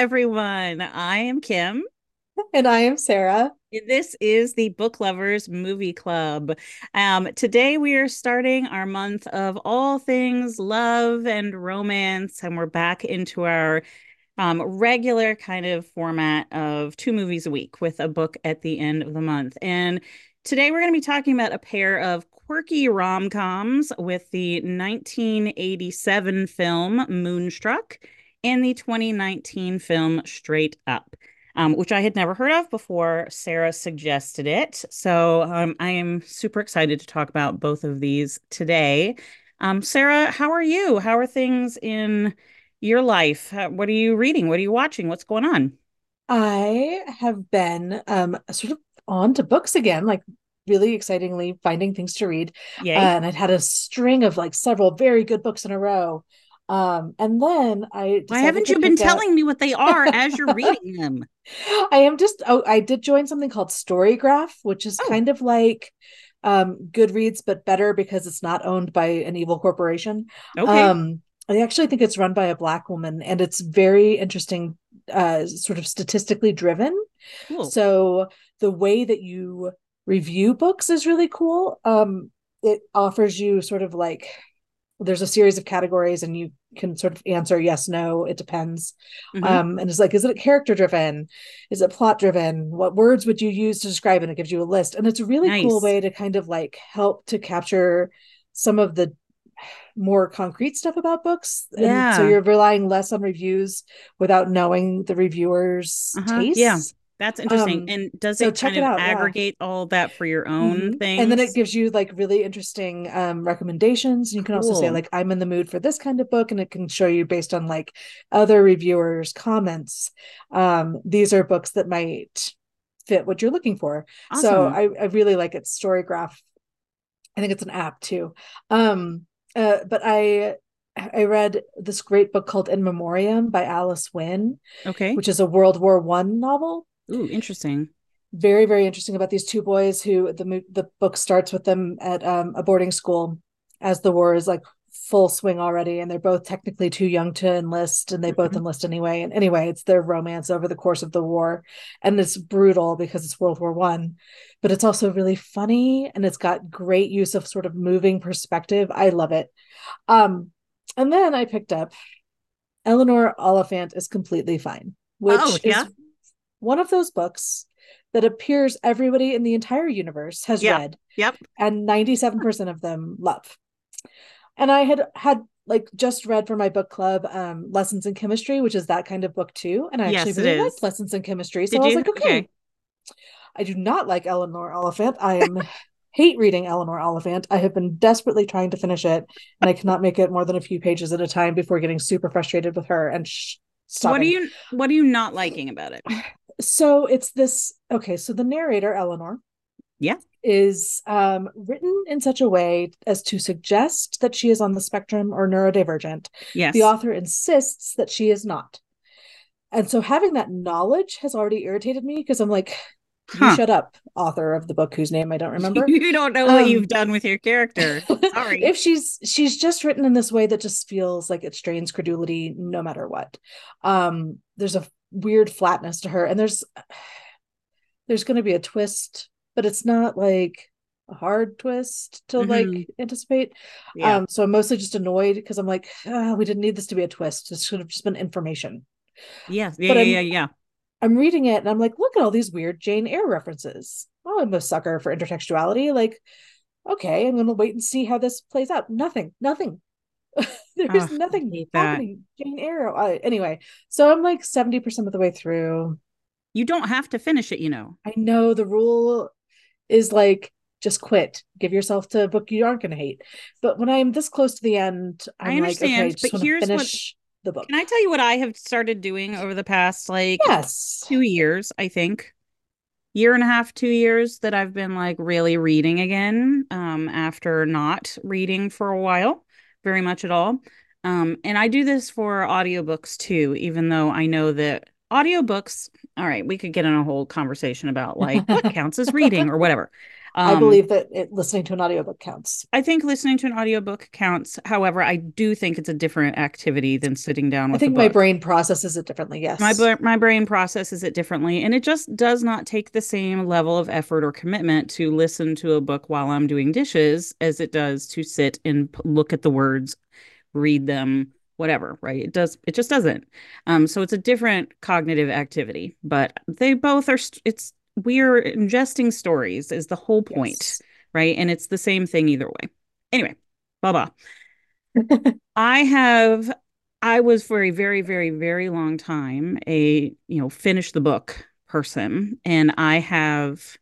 Everyone. I am Kim. And I am Sara. This is the Book Lovers Movie Club. Um, today we are starting our month of all things love and romance, and we're back into our um, regular kind of format of two movies a week with a book at the end of the month. And today we're going to be talking about a pair of quirky rom coms with the 1987 film Moonstruck and the 2019 film Straight Up. Um, which I had never heard of before Sara suggested it. So um, I am super excited to talk about both of these today. Um, Sara, how are you? How are things in your life? What are you reading? What are you watching? What's going on? I have been um, sort of on to books again, like really excitingly finding things to read. Uh, and I'd had a string of like several very good books in a row. Um, and then I why haven't you been telling me what they are as you're reading them? I am just oh, I did join something called Storygraph, which is oh. kind of like um Goodreads, but better because it's not owned by an evil corporation. Okay. Um, I actually think it's run by a black woman, and it's very interesting, uh, sort of statistically driven. Cool. So the way that you review books is really cool. Um, it offers you sort of like there's a series of categories and you can sort of answer yes no it depends mm-hmm. um and it's like is it character driven is it plot driven what words would you use to describe it and it gives you a list and it's a really nice. cool way to kind of like help to capture some of the more concrete stuff about books yeah. and so you're relying less on reviews without knowing the reviewer's uh-huh. taste yeah that's interesting. Um, and does so it kind of out, aggregate yeah. all that for your own mm-hmm. thing? And then it gives you like really interesting um, recommendations. You can cool. also say like I'm in the mood for this kind of book, and it can show you based on like other reviewers' comments. Um, these are books that might fit what you're looking for. Awesome. So I, I really like it. Storygraph. I think it's an app too. Um, uh, but I I read this great book called In Memoriam by Alice Winn. Okay. Which is a World War One novel. Ooh, interesting. Very, very interesting about these two boys who the the book starts with them at um, a boarding school as the war is like full swing already, and they're both technically too young to enlist, and they both mm-hmm. enlist anyway. And anyway, it's their romance over the course of the war, and it's brutal because it's World War One, but it's also really funny, and it's got great use of sort of moving perspective. I love it. Um, and then I picked up Eleanor Oliphant is completely fine, which oh, yeah? is one of those books that appears everybody in the entire universe has yep. read. Yep. And 97% of them love. And I had had like just read for my book club um Lessons in Chemistry, which is that kind of book too. And I yes, actually really liked Lessons in Chemistry. So Did I was you? like, okay. okay. I do not like Eleanor Oliphant. I am hate reading Eleanor Oliphant. I have been desperately trying to finish it, and I cannot make it more than a few pages at a time before getting super frustrated with her and sh- stopping. What are you What are you not liking about it? so it's this okay so the narrator eleanor yeah. is um, written in such a way as to suggest that she is on the spectrum or neurodivergent. Yes. The author insists that she is not. And so having that knowledge has already irritated me because i'm like you huh. shut up author of the book whose name i don't remember. You don't know um, what you've done with your character. Sorry. If she's she's just written in this way that just feels like it strains credulity no matter what. Um there's a weird flatness to her. And there's there's going to be a twist but it's not like a hard twist to mm-hmm. like anticipate. Yeah. um so i'm mostly just annoyed because i'm like oh, we didn't need this to be a twist. It should have just been information. Yeah. Yeah yeah, yeah yeah. I'm reading it and i'm like look at all these weird jane eyre references. Oh i'm a sucker for intertextuality. Like okay i'm gonna wait and see how this plays out. Nothing nothing There's oh, nothing happening. Jane Eyre. Uh, anyway, so I'm like 70% of the way through. You don't have to finish it, you know. I know the rule is like just quit. Give yourself to a book you aren't going to hate. But when I'm this close to the end, I'm i understand. Like, okay, but here's what the book. Can I tell you what I have started doing over the past like yes. two years? I think year and a half, two years that I've been like really reading again. Um, after not reading for a while very much at all. Um, and I do this for audiobooks too, even though I know that audiobooks, all right, we could get in a whole conversation about like what counts as reading or whatever. I Um, believe that it, listening to an audiobook counts. I think listening to an audiobook counts. However, I do think it's a different activity than sitting down I think my brain processes it differently. Yes. My my brain processes it differently, and it just does not take the same level of effort or commitment to listen to a book while I'm doing dishes as it does to sit and p- look at the words, read them, whatever, right? It does it just doesn't. Um, so it's a different cognitive activity, but they both are st- it's we're ingesting stories is the whole point, Yes. right? And it's the same thing either way. Anyway, blah blah. I have I was for a very, very, very long time a, you know, finish the book person. And I have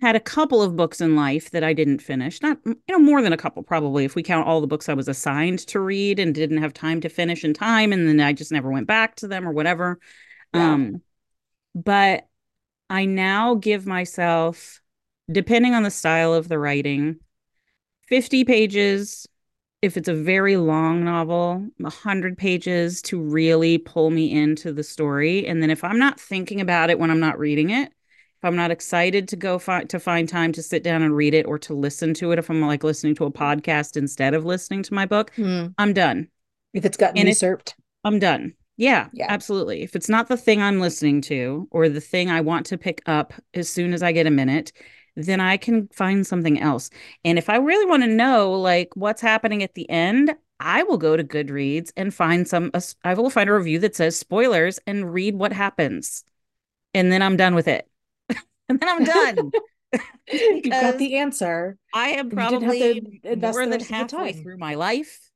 had a couple of books in life that I didn't finish. Not, you know, more than a couple, probably, if we count all the books I was assigned to read and didn't have time to finish in time, and then I just never went back to them or whatever. Yeah. Um, but I now give myself, depending on the style of the writing, 50 pages if it's a very long novel, 100 pages to really pull me into the story. And then if I'm not thinking about it when I'm not reading it, if I'm not excited to go find to find time to sit down and read it or to listen to it, if I'm like listening to a podcast instead of listening to my book, Hmm. I'm done. If it's gotten And usurped. I'm done. Yeah, Yeah. absolutely. If it's not the thing I'm listening to or the thing I want to pick up as soon as I get a minute, then I can find something else. And if I really want to know like what's happening at the end, I will go to Goodreads and find some I will find a review that says spoilers and read what happens. And then I'm done with it. and then I'm done. You've got the answer. I am have probably more than rest of the halfway through my life.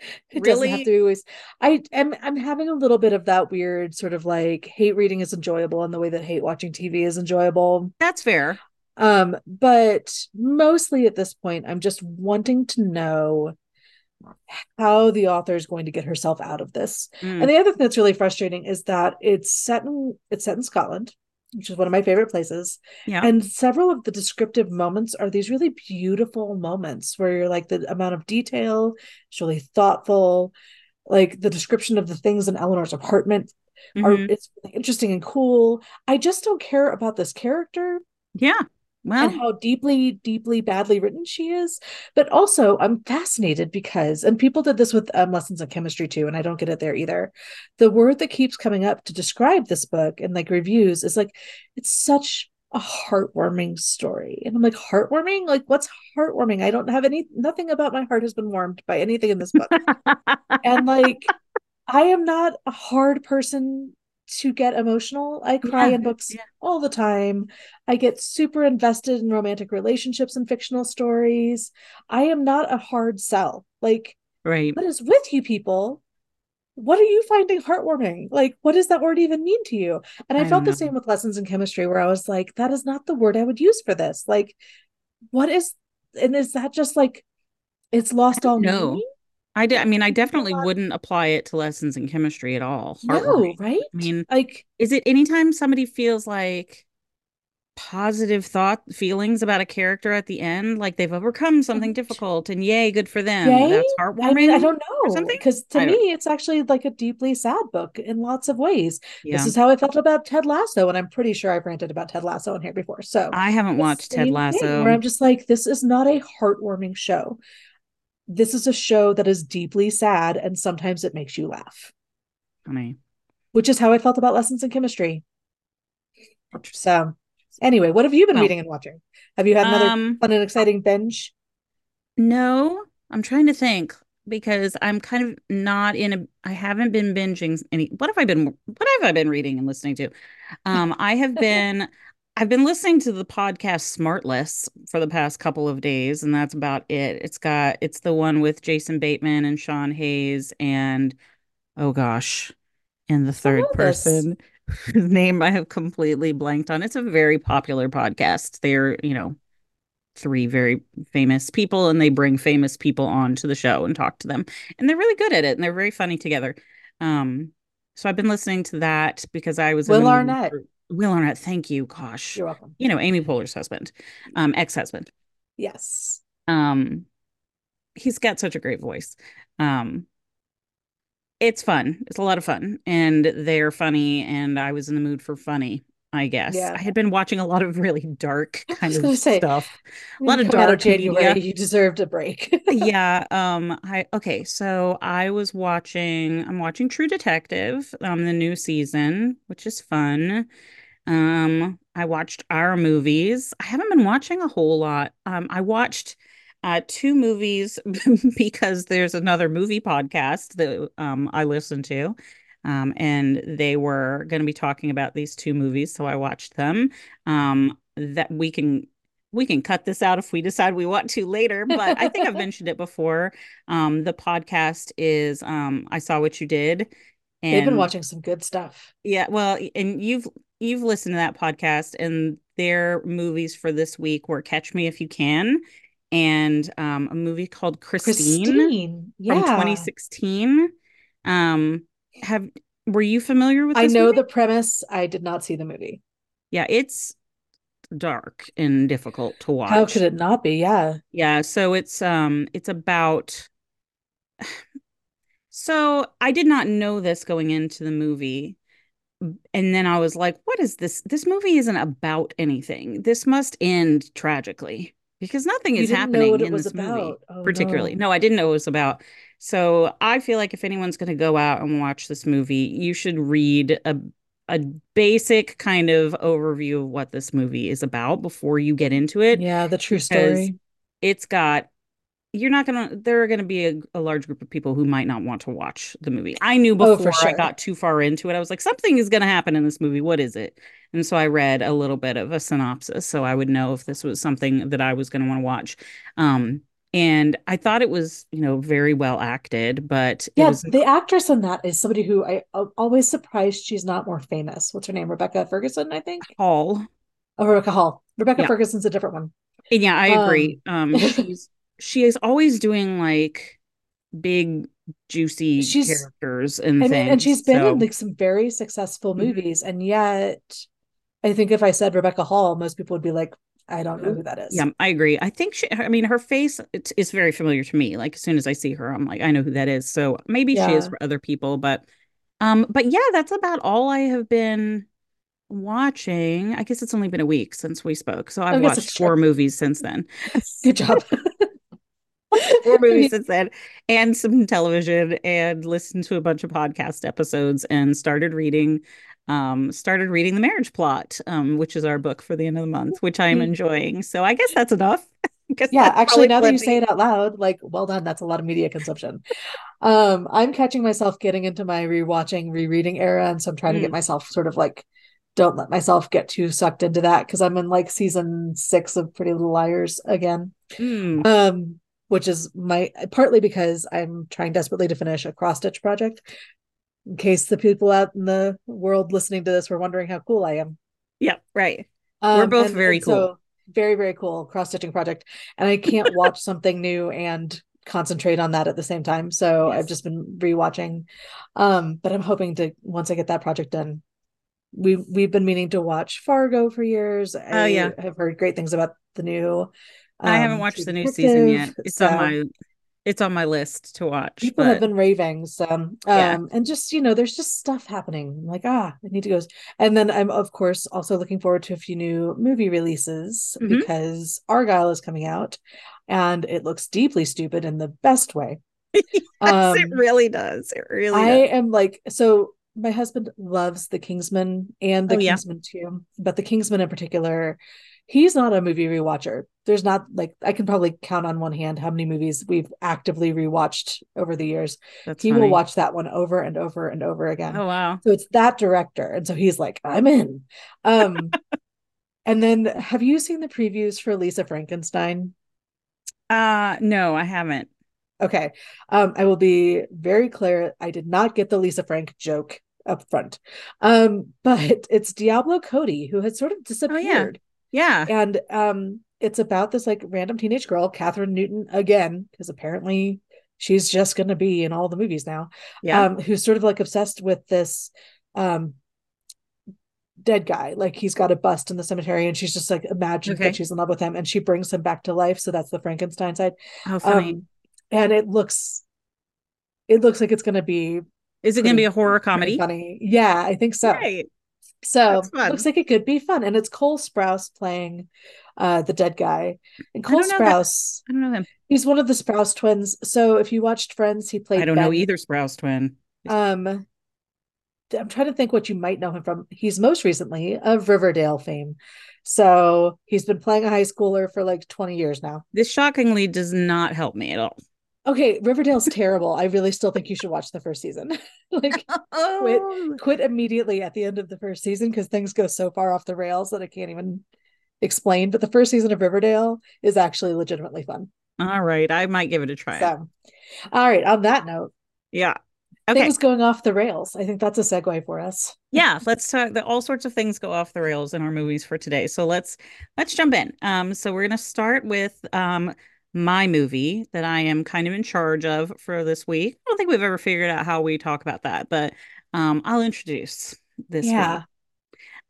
It doesn't have Really? to always. I am. I'm having a little bit of that weird sort of like hate reading is enjoyable in the way that hate watching TV is enjoyable. That's fair. Um, but mostly at this point, I'm just wanting to know how the author is going to get herself out of this. Mm, And the other thing that's really frustrating is that it's set in it's set in Scotland, which is one of my favorite places. yeah. And several of the descriptive moments are these really beautiful moments where you're like the amount of detail is really thoughtful. Like the description of the things in Eleanor's apartment are Mhm. it's really interesting and cool. I just don't care about this character Yeah. Well, and how deeply, deeply badly written she is. But also, I'm fascinated because, and people did this with um, lessons in chemistry too, and I don't get it there either. The word that keeps coming up to describe this book and like reviews is like, it's such a heartwarming story. And I'm like, heartwarming? Like, what's heartwarming? I don't have any, nothing about my heart has been warmed by anything in this book. and like, I am not a hard person to get emotional. I cry Yeah, in books yeah. all the time. I get super invested in romantic relationships and fictional stories. I am not a hard sell. Like, right. what is with you people? What are you finding heartwarming? Like, what does that word even mean to you? And I, I felt the same with lessons in chemistry, where I was like, that is not the word I would use for this. Like, what is, and is that just like, it's lost all know. meaning? I did. I mean, I definitely wouldn't apply it to lessons in chemistry at all. No, right? I mean, like, is it anytime somebody feels like positive thought feelings about a character at the end, like they've overcome something difficult and yay, good for them. Yay? That's I mean, I don't know. something? Because to I me, don't- it's actually like a deeply sad book in lots of ways. Yeah. This is how I felt about Ted Lasso, and I'm pretty sure I've ranted about Ted Lasso in here before. So I haven't watched Ted Lasso. where I'm just like, this is not a heartwarming show. This is a show that is deeply sad, and sometimes it makes you laugh, Funny. which is how I felt about lessons in chemistry. So, anyway, what have you been Well, reading and watching? Have you had another Um, fun and exciting binge? No, I'm trying to think because I'm kind of not in a I haven't been binging any what have I been what have I been reading and listening to? Um I have been I've been listening to the podcast Smartless for the past couple of days and that's about it. It's got it's the one with Jason Bateman and Sean Hayes and oh gosh, and the third person whose name I have completely blanked on. It's a very popular podcast. They're, you know, three very famous people and they bring famous people on to the show and talk to them and they're really good at it and they're very funny together um so i've been listening to that because i was Will Arnett. for- will arnett thank you gosh You're welcome. you know amy poehler's husband um ex-husband Yes. um he's got such a great voice um it's fun it's a lot of fun and they're funny and i was in the mood for funny I guess. Yeah. I had been watching a lot of really dark kind of say, stuff. A lot of out dark January, you deserved a break. Yeah, um I okay, so I was watching I'm watching True Detective, um the new season, which is fun. Um I watched our movies. I haven't been watching a whole lot. Um I watched uh two movies because there's another movie podcast that um I listen to. Um and they were going to be talking about these two movies, so I watched them. Um that we can we can cut this out if we decide we want to later, but I think I've mentioned it before. Um, the podcast is um, I Saw What You Did. They've been watching some good stuff. yeah, well, and you've you've listened to that podcast and their movies for this week were Catch Me If You Can and um, a movie called Christine, Christine, from 2016. Um, have were you familiar with this? I know movie? the premise. I did not see the movie. Yeah, it's dark and difficult to watch. How could it not be? Yeah. Yeah, so it's um it's about so I did not know this going into the movie. And then I was like, what is this? This movie isn't about anything. This must end tragically because nothing You is happening in this movie. Oh, particularly. no. No, I didn't know what it was about. So I feel like if anyone's going to go out and watch this movie, you should read a a basic kind of overview of what this movie is about before you get into it Yeah, the true story. it's got you're not gonna there are gonna be a, a large group of people who might not want to watch the movie i knew Oh, for before i got too far into it i was like something is gonna happen in this movie what is it and so i read a little bit of a synopsis so i would know if this was something that i was gonna want to watch um and i thought it was you know very well acted but Yeah, was the actress in that is somebody who I I'm always surprised she's not more famous. What's her name? Rebecca Ferguson, I think. Hall. Oh, Rebecca Hall. Rebecca Yeah. Ferguson's a different one. And yeah, I agree. Um, Um, she's she is always doing like big, juicy She's characters and and and she's been in like some very successful Mhm. movies, and yet I think if I said Rebecca Hall, most people would be like, I don't know who that is. yeah, I agree. I think she. I mean, her face it's, is very familiar to me. Like as soon as I see her, I'm like, I know who that is. So maybe she is for other people, but um, but yeah, that's about all I have been watching. I guess it's only been a week since we spoke, so I've watched it's true. four movies since then. Good job. four movies since then and some television and listened to a bunch of podcast episodes and started reading um started reading the marriage plot um which is our book for the end of the month which i'm Mm. enjoying so i guess that's enough Yeah, actually, now that you say it out loud, like, well done. That's a lot of media consumption. Um, I'm catching myself getting into my rewatching, rereading era, and so I'm trying to get Mm, myself sort of like, don't let myself get too sucked into that because I'm in like season six of Pretty Little Liars again. mm. Um, which is my partly because I'm trying desperately to finish a cross stitch project. In case the people out in the world listening to this were wondering how cool I am. yeah right we're Um, both and, very and cool so very, very cool cross stitching project. And I can't watch something new and concentrate on that at the same time. So I've just been rewatching. Um, but I'm hoping to once I get that project done. We we've been meaning to watch Fargo for years. oh yeah I have heard great things about the new i haven't um watched the new season yet. It's on my it's on my list to watch people have been raving so yeah. um and just you know there's just stuff happening. I'm like ah i need to go and then i'm of course also looking forward to a few new movie releases hmm because Argylle is coming out and it looks deeply stupid in the best way. Yes it um really does. It really i does. am like so my husband loves the kingsman and the oh yeah. Kingsman 2 but the kingsman in particular he's not a movie rewatcher. There's not like i can probably count on one hand how many movies we've actively rewatched over the years. That's he will watch that one over and over and over again. Oh wow. So it's that director. And so he's like i'm in. Um and then have you seen the previews for lisa frankenstein? Uh no i haven't. Okay. Um i will be very clear. I did not get the lisa frank joke up front. Um but it's diablo cody who has sort of oh yeah. disappeared yeah. And um it's about this like random teenage girl Kathryn Newton again because apparently she's just going to be in all the movies now yeah. um who's sort of like obsessed with this um dead guy. Like he's got a bust in the cemetery and she's just like imagined that she's in love with him and she brings him back to life. So that's the frankenstein side. How funny. Um and it looks it looks like it's going to be Is it going to be a horror comedy? funny. Yeah i think so. Right. So looks like it could be fun. And it's Cole Sprouse playing uh the dead guy. And Cole I Sprouse. That. I don't know him. He's one of the Sprouse twins. So if you watched Friends, he played I don't ben. know either Sprouse twin. Um I'm trying to think what you might know him from. He's most recently of Riverdale fame. So he's been playing a high schooler for like 20 years now. This shockingly does not help me at all. Okay, Riverdale's terrible. I really still think you should watch the first season. like oh. quit quit immediately at the end of the first season because things go so far off the rails that I can't even explain. But the first season of Riverdale is actually legitimately fun. All right. I might give it a try. So all right. On that note. Yeah. Okay. Things going off the rails. I think that's a segue for us. Yeah, let's talk. The, all sorts of things go off the rails in our movies for today. So let's let's jump in. Um, so we're gonna start with um my movie that I am kind of in charge of for this week. I don't think we've ever figured out how we talk about that, but um, I'll introduce this. Yeah. Week.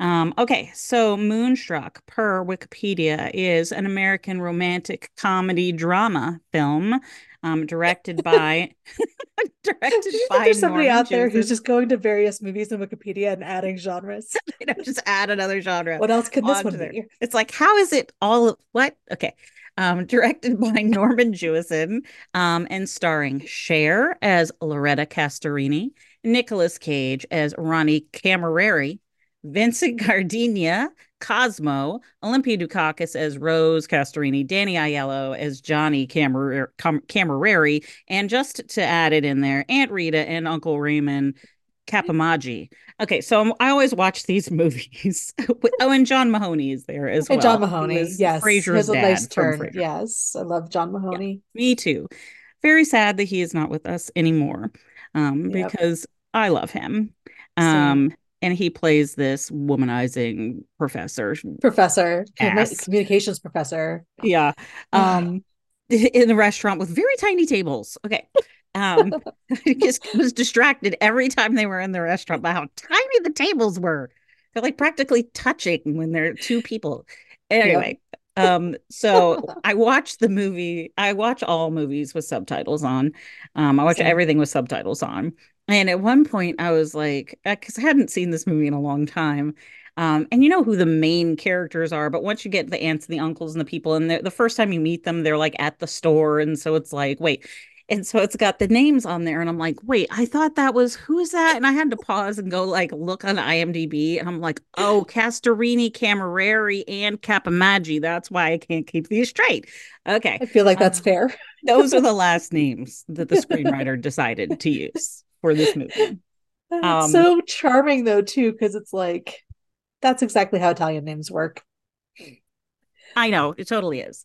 Um, okay, so Moonstruck, per Wikipedia, is an American romantic comedy drama film um, directed by directed by there's somebody Norman out there who's just going to various movies in Wikipedia and adding genres. you know, just add another genre. What else could this one there. be? It's like, how is it all what? Okay. Um, directed by Norman Jewison, um, and starring Cher as Loretta Castorini, Nicolas Cage as Ronnie Cammareri, Vincent Gardenia Cosmo, Olympia Dukakis as Rose Castorini, Danny Aiello as Johnny Camer- Cam- Cammareri, and just to add it in there, Aunt Rita and Uncle Raymond Cappomaggi. Okay, so I always watch these movies. oh, and John Mahoney is there as well. And John Mahoney, yes, Frasier's dad. Nice turn. Yes, I love John Mahoney. Yeah, me too. Very sad that he is not with us anymore, um, yep. because I love him. Um, and he plays this womanizing professor professor communications professor yeah um in the restaurant with very tiny tables okay um just was distracted every time they were in the restaurant by how tiny the tables were they're like practically touching when they're two people anyway um so i watch the movie i watch all movies with subtitles on um i watch Same. everything with subtitles on and at one point, I was like, because uh, I hadn't seen this movie in a long time. Um, and you know who the main characters are, but once you get the aunts and the uncles and the people, and the first time you meet them, they're like at the store. And so it's like, wait. And so it's got the names on there. And I'm like, wait, I thought that was who's that? And I had to pause and go like look on IMDb. And I'm like, oh, Castorini, Cammareri, and Cappomaggi. That's why I can't keep these straight. Okay. I feel like that's um, fair. those are the last names that the screenwriter decided to use for this movie. Um, so charming though too, because it's like that's exactly how Italian names work. I know it totally is.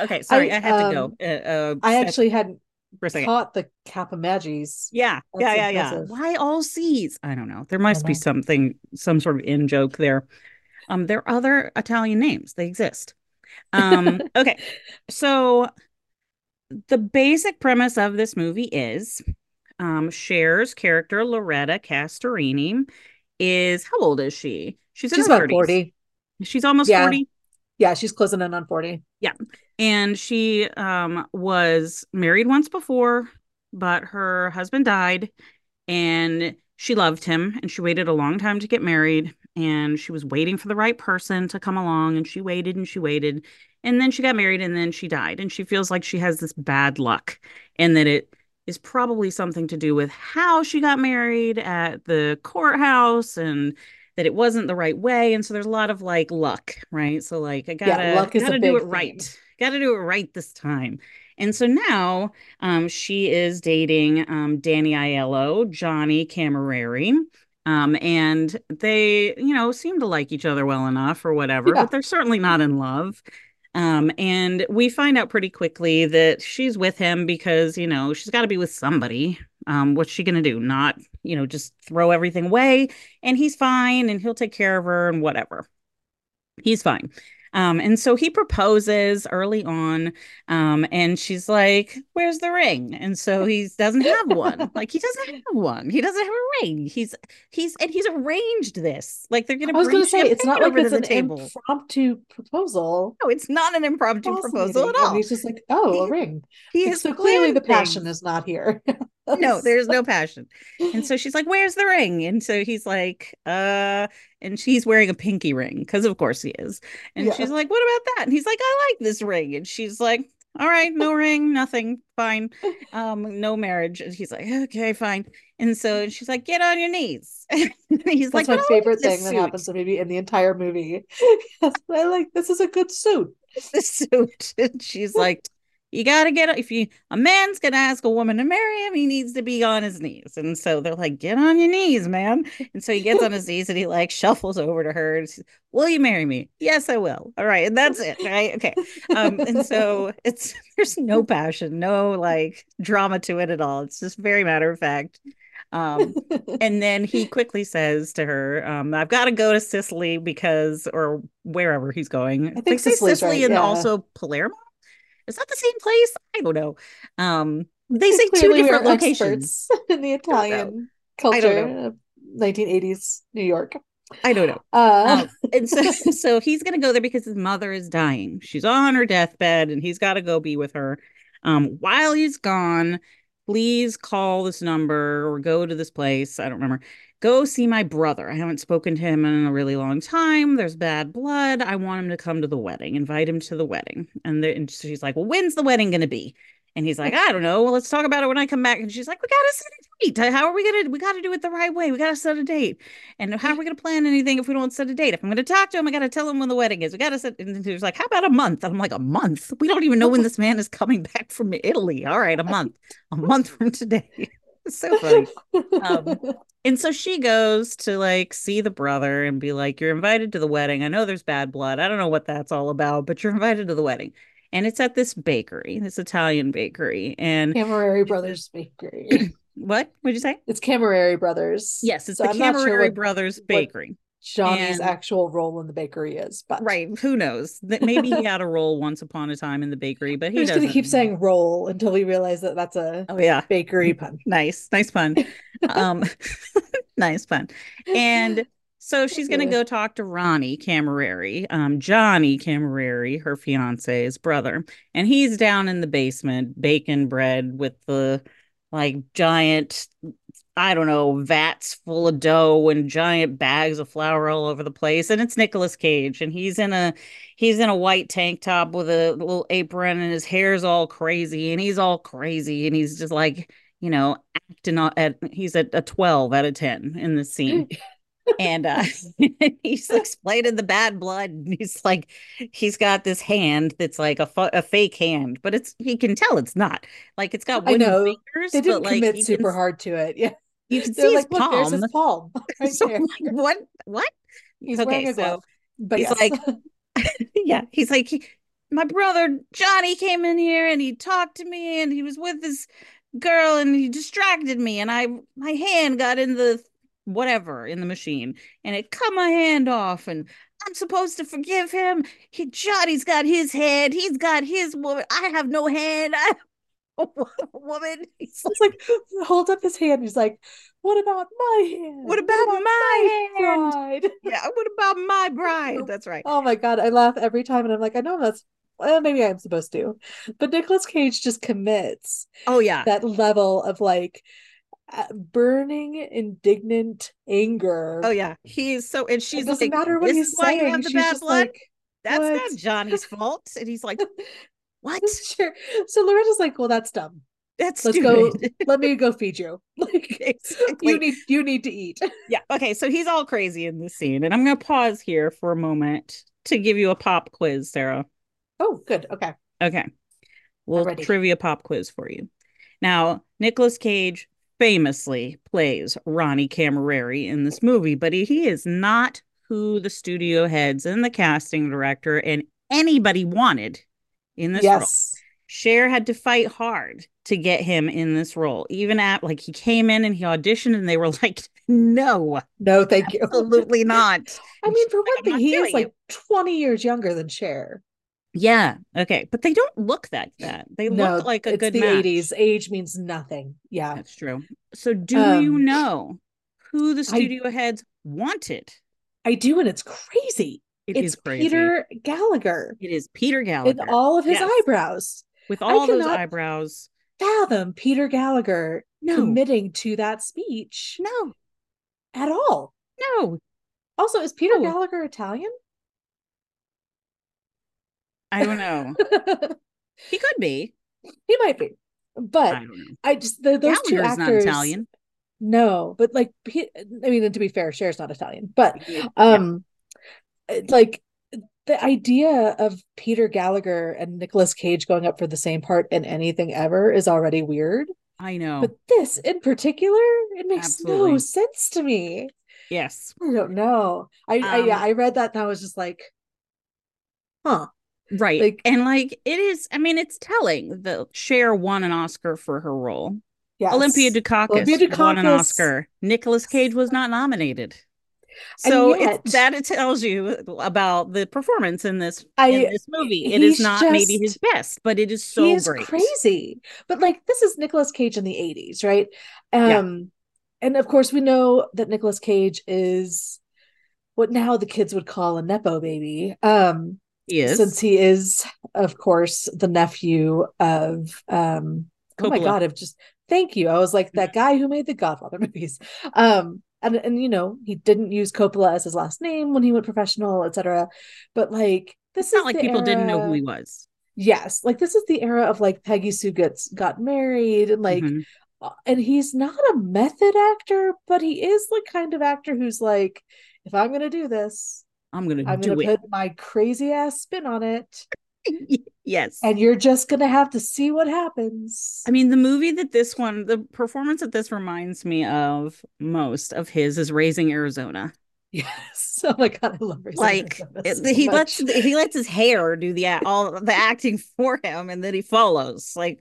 Okay, sorry, I, I had um, to go. Um, uh, uh, I actually hadn't caught the Cappomaggis. Yeah, that's yeah, yeah, impressive. yeah. Why all C's? I don't know. There must be something, some sort of in joke there. Um, there are other Italian names. They exist. Um, okay, so the basic premise of this movie is um, Cher's character, Loretta Castorini, is how old is she? She's, she's about 30s. 40. She's almost yeah. 40. Yeah, she's closing in on 40. Yeah. And she um, was married once before, but her husband died and she loved him and she waited a long time to get married and she was waiting for the right person to come along and she waited and she waited and then she got married and then she died and she feels like she has this bad luck and that it is probably something to do with how she got married at the courthouse and that it wasn't the right way. And so there's a lot of like luck, right? So like I gotta yeah, gotta do it thing. right. Gotta do it right this time. And so now um, she is dating um, Danny Aiello, Johnny Cammareri. Um, and they, you know, seem to like each other well enough or whatever, yeah. but they're certainly not in love. Um, and we find out pretty quickly that she's with him because, you know, she's got to be with somebody. Um, what's she going to do? Not, you know, just throw everything away and he's fine and he'll take care of her and whatever. He's fine. Um, and so he proposes early on, um, and she's like, "Where's the ring?" And so he doesn't have one. like he doesn't have one. He doesn't have a ring. He's he's and he's arranged this. Like they're gonna. I was going to say it's not like it's an table. impromptu proposal. No, it's not an impromptu proposal at all. And he's just like, "Oh, he, a ring." He is so clearly the passion is not here. no, there's no passion. And so she's like, Where's the ring? And so he's like, Uh, and she's wearing a pinky ring because, of course, he is. And Yeah. she's like, What about that? And he's like, I like this ring. And she's like, All right, no ring, nothing, fine. Um, no marriage. And he's like, Okay, fine. And so she's like, Get on your knees. and he's like, my "But like favorite this thing that happens to maybe in the entire movie. yes, I like this is a good suit. the suit. And she's like, you gotta get if you a man's gonna ask a woman to marry him, he needs to be on his knees. And so they're like, get on your knees, man. And so he gets on his knees and he like shuffles over to her and says, Will you marry me? Yes, I will. All right, and that's it. Right. Okay. Um, and so it's there's no passion, no like drama to it at all. It's just very matter of fact. Um, and then he quickly says to her, um, I've got to go to Sicily because, or wherever he's going. I think say Sicily's Sicily right, and yeah. also Palermo. Is that the same place? I don't know. Um, they say two different locations. in the Italian culture of 1980s New York. I don't know. Uh, Um, and so, so he's going to go there because his mother is dying. She's on her deathbed, and he's got to go be with her. Um, while he's gone, please call this number or go to this place. I don't remember. Go see my brother. I haven't spoken to him in a really long time. There's bad blood. I want him to come to the wedding. Invite him to the wedding. And, the, and she's like, "Well, when's the wedding going to be?" And he's like, mm. "I don't know. Well, let's talk about it when I come back." And she's like, "We gotta set a date. How are we gonna? We gotta do it the right way. We gotta set a date." And how are we going to plan anything if we don't set a date? If I'm going to talk to him, I got to tell him when the wedding is. We got to set. And he's like, "How about a month?" And I'm like, "A month? We don't even know when this man is coming back from Italy. All right, a month. A month from today." It's so funny. Um, And so she goes to like see the brother and be like, "You're invited to the wedding. I know there's bad blood. I don't know what that's all about, but you're invited to the wedding." And it's at this bakery, this Italian bakery. And Cammareri Brothers Bakery. what would you say? It's Cammareri Brothers. Yes, it's So the I'm not sure Cammareri what- Brothers Bakery. Johnny's And- actual role in the bakery is, but Right. Who knows? That maybe he had a role once upon a time in the bakery, but he We're gonna keep saying roll until we realize that that's a Oh yeah. bakery pun. Nice. Nice pun. Um nice pun. And so she's gonna go talk to Ronnie Cammareri, um, Johnny Cammareri, her fiance's brother. And he's down in the basement baking bread with the like giant I don't know, vats full of dough and giant bags of flour all over the place. And it's Nicolas Cage. And he's in a he's in a white tank top with a little apron and his hair's all crazy and he's all crazy and he's just like, you know, acting at he's at a 12 out of 10 in the scene. and uh he's explaining the bad blood and he's like he's got this hand that's like a, fu- a fake hand but it's he can tell it's not like it's got wooden fingers They didn't like commit super can, hard to it. Yeah. You can see his like, there's palm his palm. Right so there. like, what what He's okay so. But he's yes. like yeah he's like he, my brother johnny came in here and he talked to me and he was with this girl and he distracted me and i my hand got in the whatever in the machine and it cut my hand off and i'm supposed to forgive him he johnny's got his head he's got his woman i have no hand i have woman he's like, it's like hold up his hand. He's like, what about my hand? what about my hand bride? yeah what about my bride that's right Oh my god, I laugh every time, and I'm like, I know that's well, maybe I'm supposed to, but Nicolas Cage just commits oh yeah that level of like uh, burning, indignant anger. oh yeah he's so and it she's doesn't like matter what he's is why you saying. the She's just blood like, that's what? not johnny's fault and he's like what sure. So Loretta's like, well, that's dumb. that's Let's stupid go. Let me go feed you. Like Exactly. you need, you need to eat. Yeah. Okay. So he's all crazy in this scene. And I'm going to pause here for a moment to give you a pop quiz, Sara. Oh, good. Okay. Okay. Little trivia pop quiz for you. Now, Nicolas Cage famously plays Ronnie Cammareri in this movie, but he is not who the studio heads and the casting director and anybody wanted in this role. yes. Cher had to fight hard to get him in this role. Even at like he came in and he auditioned and they were like, no, No, thank you. absolutely not. I mean, for one thing, he is like it." 20 years younger than Cher. Yeah. Okay. But they don't look that that. They no, look like a it's good the match. 80s. Age means nothing. Yeah. That's true. So do you Um, know who the I- studio heads wanted? I do, and it's crazy. It it's is crazy. Peter Gallagher It is Peter Gallagher. With all of his Yes. eyebrows. with all those eyebrows. fathom Peter Gallagher No. committing to that speech No. at all. No. Also, is Peter No. Gallagher Italian? I don't know. he could be. he might be, but I. I just the, those two actors. not Italian. No, but like I mean, and to be fair, Cher's not Italian, but Yeah. Um, like the idea of Peter Gallagher and Nicolas Cage going up for the same part in anything ever is already weird. I know. But this in particular, it makes no sense to me. yes. I don't know. I, I yeah, Um, I read that and I was just like, huh. Right. Like- and like it is, I mean, it's telling that Cher won an Oscar for her role. Yes. Olympia Dukakis, Olympia won an Oscar. Nicolas Cage was not nominated. So yet- it's, that it tells you about the performance in this I- in this movie. It is not maybe his best, but it is so he is great. crazy. But like this is Nicolas Cage in the 80s, right? Yeah. Um and of course we know that Nicolas Cage is what now the kids would call a nepo baby. Um He is. since he is of course the nephew of um oh my god, I've just thank you. I was like that guy who made the Godfather movies. Um and and you know, he didn't use Coppola as his last name when he went professional, etc. But like this it's not like people didn't know who he was. Yes, like this is the era of like Peggy Sue gets got married and like Mhm. uh, and he's not a method actor, but he is the kind of actor who's like, if I'm gonna do this, I'm gonna I'm do gonna it. put my crazy ass spin on it, yes. and you're just gonna have to see what happens. I mean, the movie that this one, the performance that this reminds me of most of his is Raising Arizona. yes. Oh my god, I love Raising Like it- so he much. lets he lets his hair do the all the acting for him, and then he follows. Like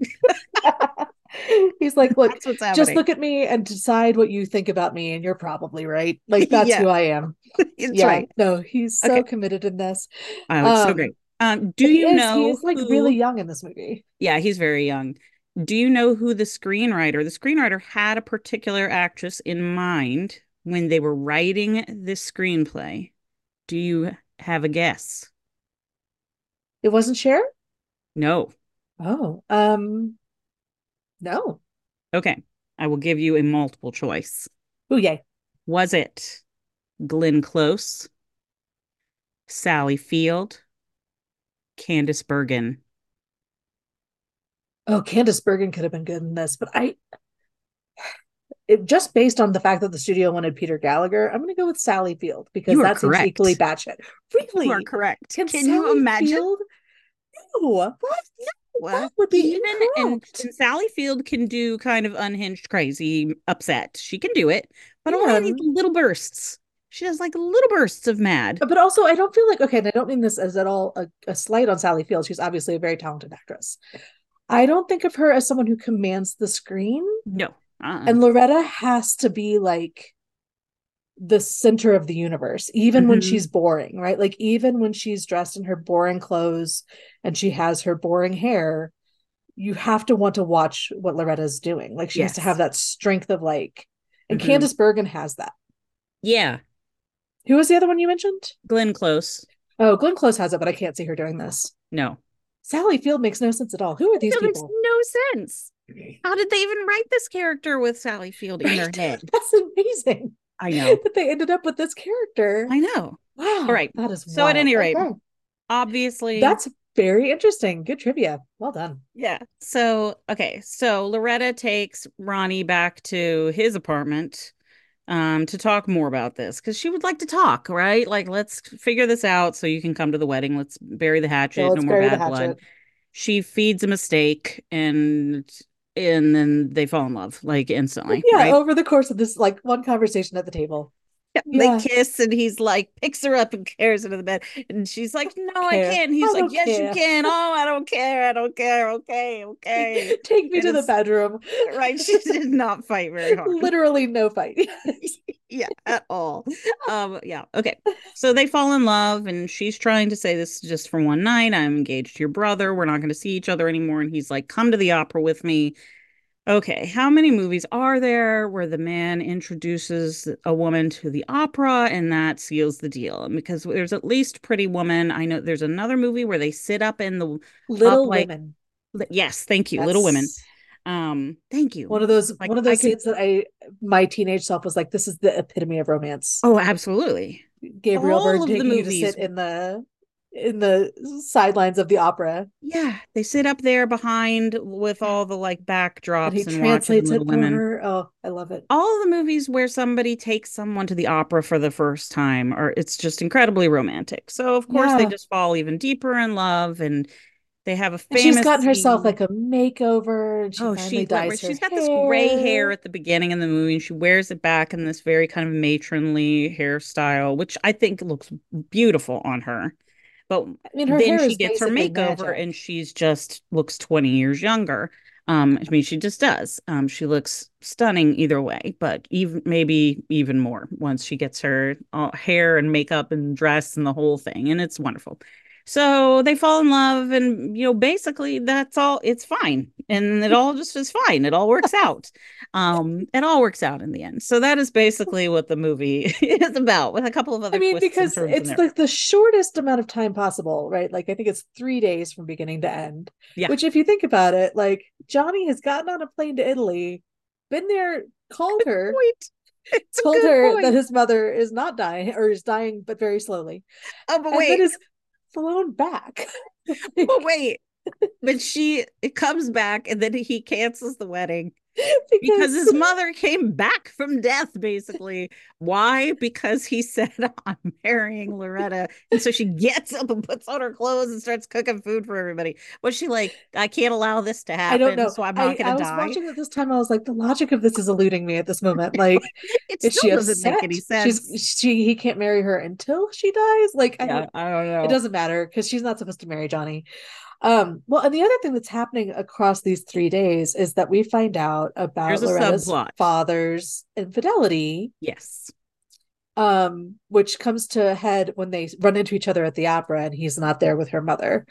He's like, look, that's what's happening. just look at me and decide what you think about me, and you're probably right. Like that's Yeah. who I am. It's yeah, right. no, he's so Okay. committed in this. Oh, it's so Um, great. Um, do you is- know he's like who- really young in this movie? Yeah, he's very young. Do you know who the screenwriter? The screenwriter had a particular actress in mind when they were writing this screenplay. Do you have a guess? It wasn't Cher? No. Oh, um, no. Okay. I will give you a multiple choice. Oh, yay. Was it Glenn Close, Sally Field, Candice Bergen? Oh, Candice Bergen could have been good in this, but I, it just based on the fact that the studio wanted Peter Gallagher, I'm going to go with Sally Field because that's are that seems correct. equally batshit. Really? You are correct. Can, Can you imagine? Field? No, what? Well, That would be and, and Sally Field can do kind of unhinged, crazy, upset. She can do it, but Yeah. only little bursts. She does like little bursts of mad. But also, I don't feel like okay, and I don't mean this as at all a, a slight on Sally Field. She's obviously a very talented actress. I don't think of her as someone who commands the screen. No, uh-uh. And Loretta has to be like the center of the universe, even when Mhm. she's boring, right? Like, even when she's dressed in her boring clothes and she has her boring hair, you have to want to watch what Loretta's doing. Like, she has to have that strength of like, and Mhm. Candice Bergen has that. yeah, Who was the other one you mentioned? Glenn Close. Oh, Glenn Close has it, but I can't see her doing this. No, Sally Field makes no sense at all. Who are these that makes people? no sense. How did they even write this character with Sally Field in Right? head? That's amazing I know. that they ended up with this character. I know. Wow. All right. That is So at any rate, Okay. Obviously, That's very interesting. Good trivia. Well done. Yeah. So, okay. So Loretta takes Ronnie back to his apartment um to talk more about this because she would like to talk, right? Like, let's figure this out so you can come to the wedding. Let's bury the hatchet. Let's no more bad blood. She feeds a mistake and and then they fall in love like instantly. Yeah, right? over the course of this like one conversation at the table. Yeah, Yeah. They kiss and he's like picks her up and carries her to the bed. And she's like, No, I can't. He's I like, Yes, care." you can. Oh, I don't care. I don't care. Okay, okay. Take me It to the bedroom. right. She did not fight very hard. Literally no fight. yeah at all um yeah okay so they fall in love and she's trying to say this is just for one night i'm engaged to your brother we're not going to see each other anymore and he's like come to the opera with me okay how many movies are there where the man introduces a woman to the opera and that seals the deal and because there's at least pretty woman i know there's another movie where they sit up in the Little like, women. yes thank you little women Um, thank you. One of those Like, one of I those could- scenes that I my teenage self was like, this is the epitome of romance. Oh, absolutely. Gabriel all Byrne the taking you to sit in the in the sidelines of the opera. Yeah, they sit up there behind with all the like backdrops And he and, translates it Women. her. Oh, I love it. All the movies where somebody takes someone to the opera for the first time, or it's just incredibly romantic. So of course they just fall even deeper in love, and they have a And she's gotten herself like a makeover and She oh, she dyes her She's got this gray hair hair. at the beginning of the movie, and she wears it back in this very kind of matronly hairstyle, which I think looks beautiful on her. But I mean, then she gets her makeover magic. and she's just looks 20 years younger. Um, I mean, she just does. Um, she looks stunning either way, but even maybe even more once she gets her uh, hair and makeup and dress and the whole thing, and it's wonderful. So they fall in love, and you know, basically that's all. It's fine, and it all just is fine. It all works out. Um, it all works out in the end. So that is basically what the movie is about, with a couple of other I mean, because it's like the shortest amount of time possible, right? Like I think it's three days from beginning to end. Yeah. Which, if you think about it, like Johnny has gotten on a plane to Italy, been there, called her, point. It's told her point. that his mother is not dying or is dying, but very slowly, Oh, but and wait, flown back. but wait. But she it comes back and then he cancels the wedding because his mother came back from death, basically. Why? Because he said, I'm marrying Loretta. And so she gets up and puts on her clothes and starts cooking food for everybody. Was she like, I can't allow this to happen, I don't know. so I'm not going to I was die? watching it this time. I was like, the logic of this is eluding me at this moment. Like, It still she doesn't upset? make any sense. She's she he can't marry her until she dies. Like, I don't, I don't know. it doesn't matter because she's not supposed to marry Johnny. Um, well, and the other thing that's happening across these three days is that we find out about Loretta's subplot. father's infidelity, Yes. um, which comes to a head when they run into each other at the opera and he's not there with her mother.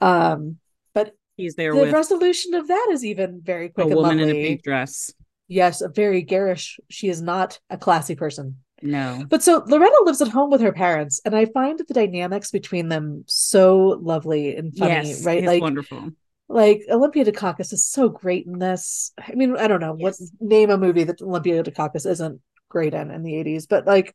Um, but He's there the with resolution of that is even very a quick and woman in a pink dress. Yes, a very garish. She is not a classy person. No. But so Loretta lives at home with her parents, and I find the dynamics between them so lovely and funny, yes, right? It's Like, wonderful. like Olympia Dukakis is so great in this. I mean, I don't know what name a movie that Olympia Dukakis isn't great in in the 80s, but like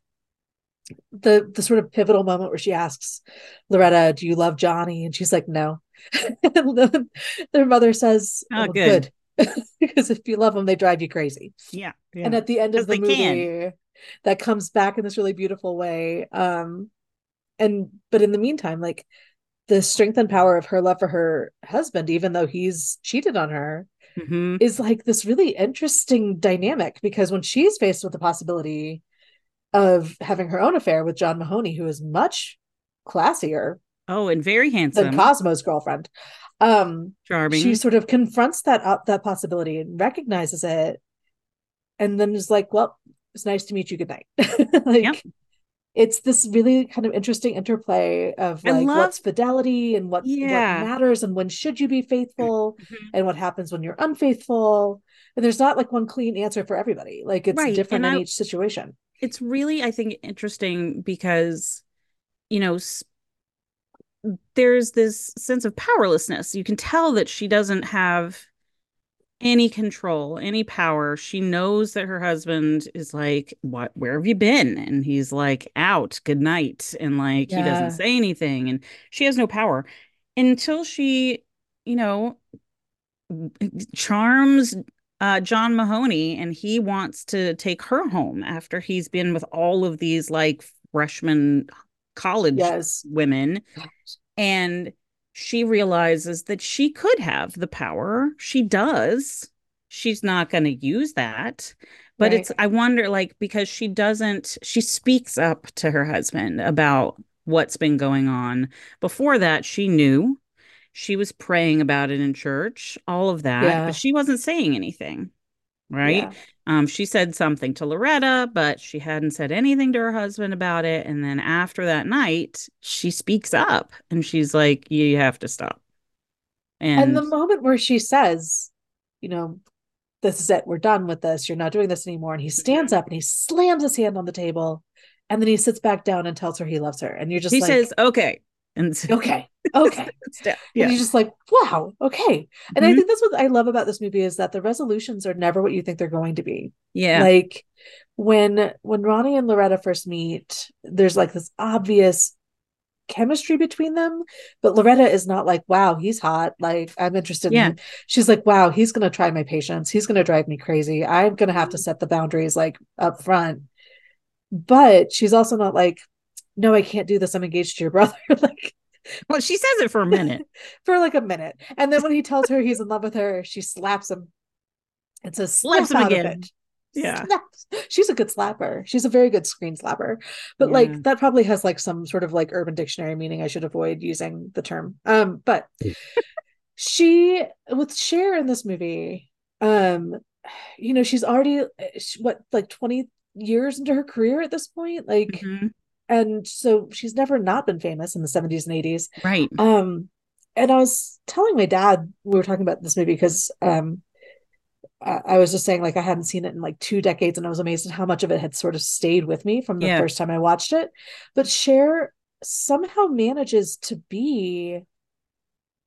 the the sort of pivotal moment where she asks Loretta, "Do you love Johnny?" and she's like, "No." and then their mother says, Oh, "Oh, good. good." because if you love them, they drive you crazy. Yeah. And at the end of the they can. That comes back in this really beautiful way. Um, and but in the meantime, like the strength and power of her love for her husband, even though he's cheated on her, Mhm. is like this really interesting dynamic because when she's faced with the possibility of having her own affair with John Mahoney, who is much classier Oh, and very handsome, than Cosmo's girlfriend, um, charming. she sort of confronts that up that possibility and recognizes it, and then is like, "Well, it's nice to meet you. Good night." like, Yep. it's this really kind of interesting interplay of like love- what's fidelity and what Yeah. what matters and when should you be faithful Mhm. and what happens when you're unfaithful. And there's not like one clean answer for everybody. Like it's Right, different and in I- each situation. It's really, I think, interesting because, you know, there's this sense of powerlessness. You can tell that she doesn't have any control, any power. She knows that her husband is like, "What? Where have you been?" And he's like, "Out. Good night." And like he doesn't say anything, and she has no power until she, you know, charms uh, John Mahoney, and he wants to take her home after he's been with all of these like freshman college Yes. women. And she realizes that she could have the power. She does. She's not going to use that. But Right. it's, I wonder, like, because she doesn't, she speaks up to her husband about what's been going on. Before that, she knew. She was praying about it in church, all of that, Yeah. but she wasn't saying anything. Right. Yeah. Um, she said something to Loretta, but she hadn't said anything to her husband about it. And then after that night, she speaks up and she's like, You have to stop. And, And the moment where she says, you know, this is it, we're done with this, you're not doing this anymore. And he stands up and he slams his hand on the table and then he sits back down and tells her he loves her. And you're just he like, says, Okay, And so, okay, okay. yeah. And you're just like, wow, okay. And I Mhm. think that's what I love about this movie is that the resolutions are never what you think they're going to be. yeah. Like when when Ronnie and Loretta first meet, there's like this obvious chemistry between them, but Loretta is not like, wow, he's hot. Like I'm interested Yeah. in she's like, wow, he's gonna try my patience. He's gonna drive me crazy. I'm gonna have to Mm-hmm. set the boundaries like up front. But she's also not like, no, I can't do this. I'm engaged to your brother. like well, she says it for a minute. for like a minute. And then when he tells her he's in love with her, she slaps him and says, Slaps him again. Yeah. Snaps. She's a good slapper. She's a very good screen slapper. But Yeah. like that probably has like some sort of like urban dictionary meaning. I should avoid using the term. Um, but she with Cher in this movie, um, you know, she's already what like 20 years into her career at this point. Like Mhm. And so she's never not been famous in the 70s and 80s. Right. Um, and I was telling my dad we were talking about this movie because um, I, was just saying like I hadn't seen it in like two decades, and I was amazed at how much of it had sort of stayed with me from the Yeah. first time I watched it. But Cher somehow manages to be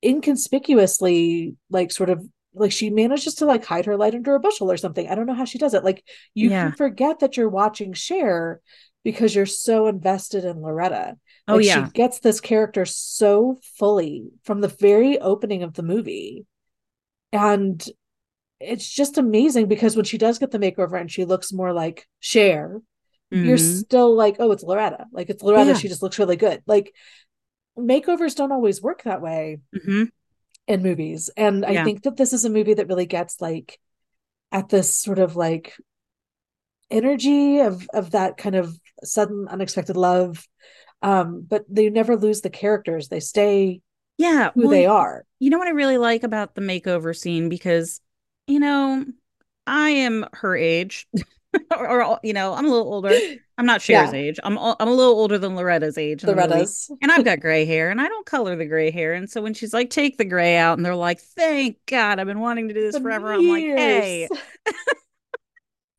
inconspicuously like sort of like she manages to like hide her light under a bushel or something. I don't know how she does it. Like you Yeah. can forget that you're watching Cher because you're so invested in Loretta. Oh, yeah. she gets this character so fully from the very opening of the movie. And it's just amazing because when she does get the makeover and she looks more like Cher, you're Mhm. still like, oh, it's Loretta. Like it's Loretta. Yeah. She just looks really good. Like makeovers don't always work that way Mhm. In movies. And I think that this is a movie that really gets like at this sort of like energy of of that kind of sudden unexpected love. Um, but they never lose the characters. They stay Yeah. who well, they are. You know what I really like about the makeover scene because, you know, I am her age, or, or, you know, I'm a little older. I'm not Cher's Yeah. age. I'm I'm a little older than Loretta's age. Loretta's. And I've got gray hair, and I don't color the gray hair. And so when she's like, "Take the gray out," and they're like, "Thank God, I've been wanting to do this For forever," I'm like, "Hey."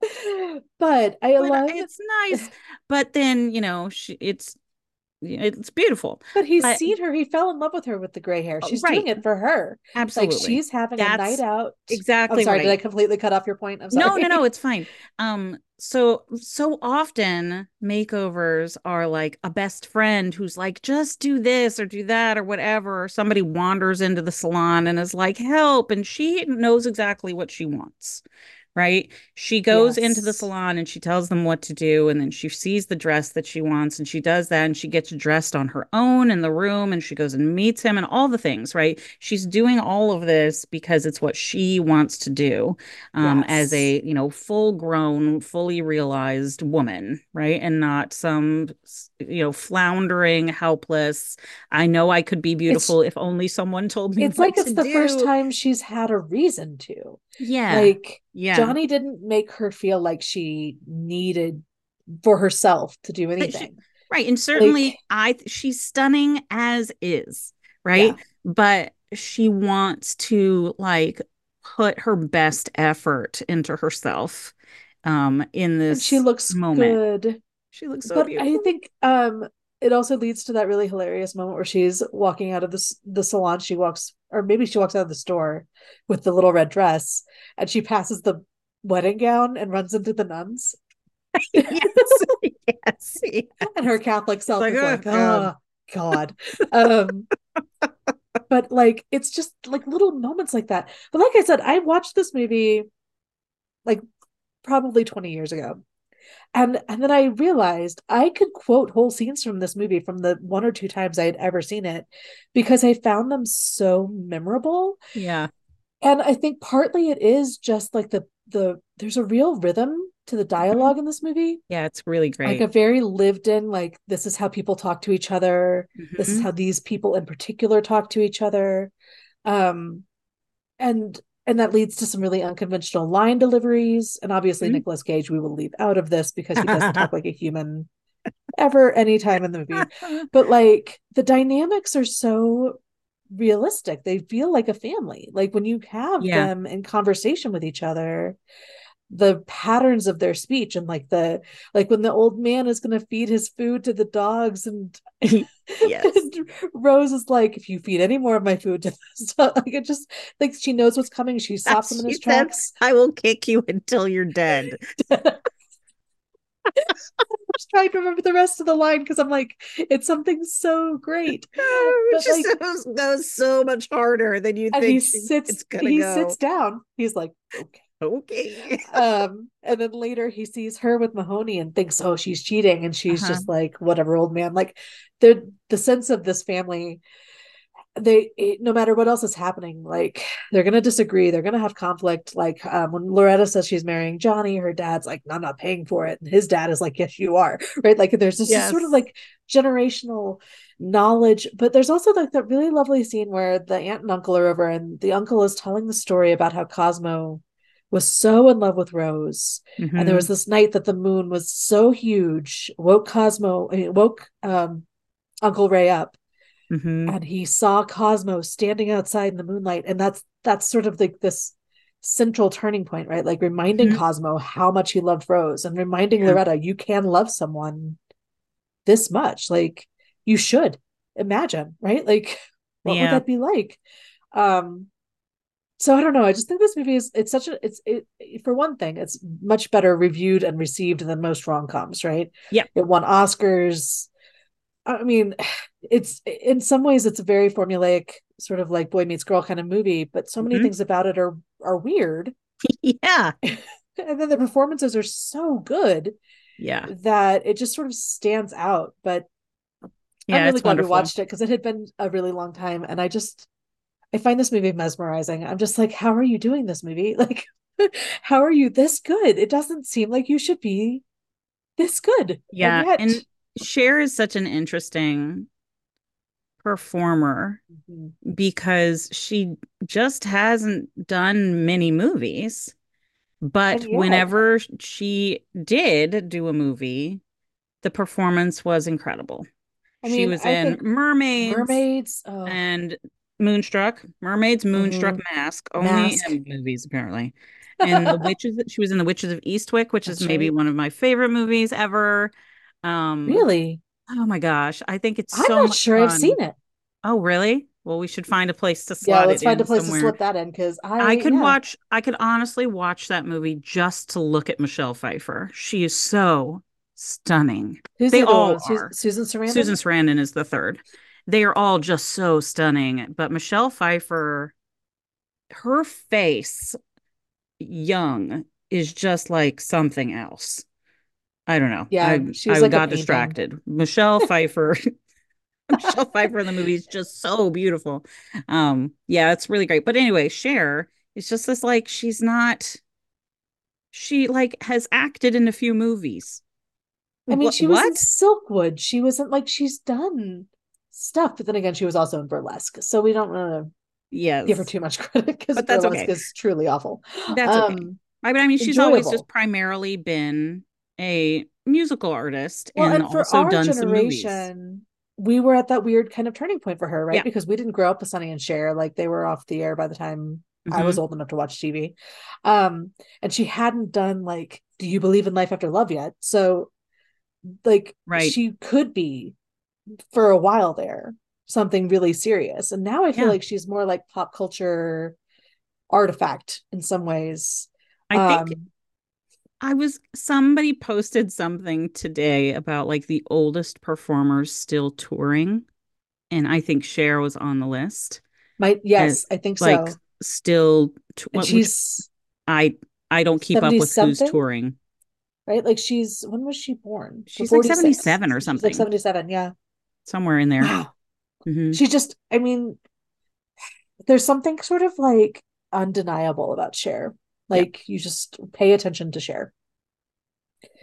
but I but love it's nice. But then, you know, she, it's it's beautiful. But he's But- seen her. He fell in love with her with the gray hair. Oh, She's right. doing it for her. Absolutely. Like she's having a night out. exactly I'm sorry. right. Did I completely cut off your point? I'm No, sorry. no, no, it's fine. Um, so so often makeovers are like a best friend who's like, just do this or do that or whatever. Somebody wanders into the salon and is like, help, and she knows exactly what she wants. Right? She goes into the salon and she tells them what to do, and then she sees the dress that she wants, and she does that, and she gets dressed on her own in the room, and she goes and meets him, and all the things, right? She's doing all of this because it's what she wants to do um, as a you know full grown fully realized woman right and not some you know floundering helpless i know i could be beautiful if only someone told me It's like it's the first time she's had a reason to. Yeah Like yeah Johnny didn't make her feel like she needed for herself to do she- anything. right and certainly like- i she's stunning as is right but she wants to like put her best effort into herself um in And this she looks moment good. she looks so but beautiful I think um it also leads to that really hilarious moment where she's walking out of the the salon. She walks, or maybe she walks out of the store with the little red dress, and she passes the wedding gown and runs into the nuns. yes yes yeah. and her Catholic self like, is "Oh, like, God." oh God. Um, but like it's just like little moments like that. But like I said, I watched this movie like probably 20 years ago. And and then I realized I could quote whole scenes from this movie from the one or two times I had ever seen it because I found them so memorable. yeah And I think partly it is just like the the there's a real rhythm to the dialogue in this movie. Yeah, it's really great. Like a very lived in, like this is how people talk to each other. This is Mhm. how these people in particular talk to each other. Um and and that leads to some really unconventional line deliveries. And obviously Mhm. Nicolas Cage we will leave out of this because he doesn't talk like a human ever anytime in the movie. But like the dynamics are so realistic. They feel like a family. Like when you have Yeah. them in conversation with each other, the patterns of their speech and like the like when the old man is going to feed his food to the dogs and yes and rose is like if you feed any more of my food to this like it just like she knows what's coming she stops him in his tracks i will kick you until you're dead I'm just trying to remember the rest of the line because I'm like, it's something so great. it just like, goes, goes, so much harder than you think. He sits. he go. sits down. He's like, okay. Okay. um, and then later he sees her with Mahoney and thinks, oh, she's cheating, and she's uh-huh. just like, whatever, old man. Like the the sense of this family they no matter what else is happening like they're gonna disagree they're gonna have conflict like um, when loretta says she's marrying johnny her dad's like i'm not paying for it and his dad is like yes you are right like there's this yes. sort of like generational knowledge but there's also like that really lovely scene where the aunt and uncle are over and the uncle is telling the story about how cosmo was so in love with Rose. Mm-hmm. And there was mm-hmm. this night that the moon was so huge, woke Cosmo, I mean, woke um, Uncle Ray up mm-hmm. and he saw Cosmo standing outside in the moonlight, and that's that's sort of like this central turning point, right? Like reminding mm-hmm. Cosmo how much he loved Rose, and reminding yeah. Loretta you can love someone this much. Like you should imagine, right? Like what yeah. would that be like? Um, so I don't know. I just think this movie is it's such a it's it for one thing, it's much better reviewed and received than most rom coms, right? Yeah. It won Oscars. I mean, it's in some ways it's a very formulaic sort of like boy meets girl kind of movie, but so many mm-hmm. things about it are are weird. yeah. and then the performances are so good. Yeah. That it just sort of stands out. But yeah, I'm really glad wonderful. we watched it because it had been a really long time. And I just I find this movie mesmerizing. I'm just like, how are you doing this movie? Like, how are you this good? It doesn't seem like you should be this good. Yeah. And, yet... and Cher is such an interesting performer mm-hmm. because she just hasn't done many movies. But whenever she did do a movie, the performance was incredible. I mean, she was I in Mermaids, Mermaids, oh. and Moonstruck, Mermaids, Moonstruck, mm-hmm. Mask, only Mask. in movies apparently. And the Witches, she was in the Witches of Eastwick, which That's is maybe right. one of my favorite movies ever. Um, really? Oh my gosh, I think it's. I'm so not sure fun. I've seen it. Oh really? Well, we should find a place to slot yeah, let's find a place somewhere. to slip that in because I I could yeah. watch. I could honestly watch that movie just to look at Michelle Pfeiffer. She is so stunning. Who's they the all are. Susan Sarandon. Susan Sarandon is the third. They are all just so stunning. But Michelle Pfeiffer, her face, young, is just like something else. I don't know. Yeah, I, she I like got distracted. Michelle Pfeiffer. Michelle Pfeiffer in the movie is just so beautiful. Um, yeah, it's really great. But anyway, Cher is just this like she's not. She like has acted in a few movies. I mean, she was in Silkwood. She wasn't like she's done stuff, but then again, she was also in Burlesque. So we don't want to yes. give her too much credit because Burlesque okay. is truly awful. That's um, okay. I mean, I mean, she's enjoyable. always just primarily been a musical artist well, and, and also done some movies. We were at that weird kind of turning point for her, right? Yeah. Because we didn't grow up with Sonny and Cher; like they were off the air by the time mm-hmm. I was mm-hmm. old enough to watch TV. Um, and she hadn't done like "Do You Believe in Life After Love" yet, so like right. she could be for a while there something really serious. And now I feel yeah. like she's more like pop culture artifact in some ways. I think um, I was somebody posted something today about like the oldest performers still touring, and I think Cher was on the list. My yes, I think so like. Still, she's I I don't keep up with something? who's touring. Right, like she's when was she born? She's like seventy seven or something. like seventy seven, yeah, somewhere in there. Mm-hmm. She just, I mean, there's something sort of like undeniable about Cher. Like yeah. you just pay attention to Cher.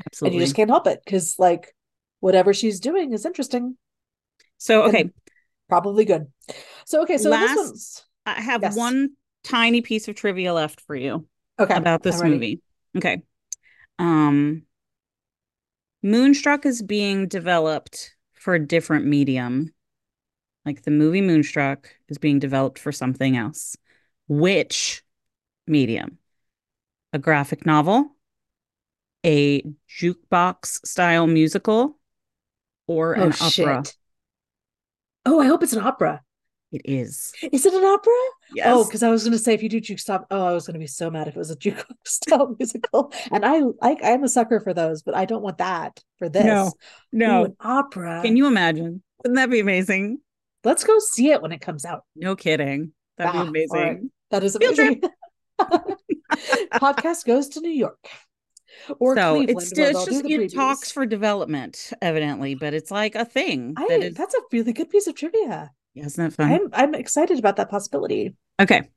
Absolutely. And you just can't help it because like whatever she's doing is interesting. So okay. Probably good. So okay, so last I have yes. one tiny piece of trivia left for you. Okay. About this movie. Okay. Um Moonstruck is being developed for a different medium. Like the movie Moonstruck is being developed for something else. Which medium? a graphic novel, a jukebox style musical or Oh an opera. shit. Oh, I hope it's an opera. It is. Is it an opera? Yes. Oh, because I was going to say if you do juke stop, oh, I was going to be so mad if it was a juke style musical. And I like I'm a sucker for those, but I don't want that for this. No, Ooh, no. an opera. Can you imagine? Wouldn't that be amazing? Let's go see it when it comes out. No kidding. That'd Ah, be right. amazing. That is Field amazing. Podcast goes to New York or so Cleveland. it's still it's just it talks for development, evidently, but it's like a thing I, that is that's a really good piece of trivia. Isn't that fun? I'm I'm excited about that possibility. Okay.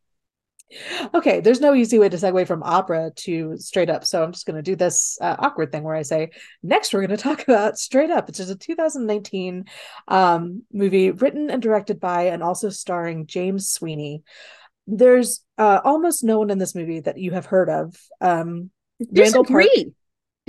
Okay, there's no easy way to segue from opera to straight up. So I'm just going to do this uh, awkward thing where I say, next we're going to talk about Straight Up, which is a 2019 um, movie written and directed by and also starring James Sweeney. There's uh, almost no one in this movie that you have heard of. Um, Randall Park.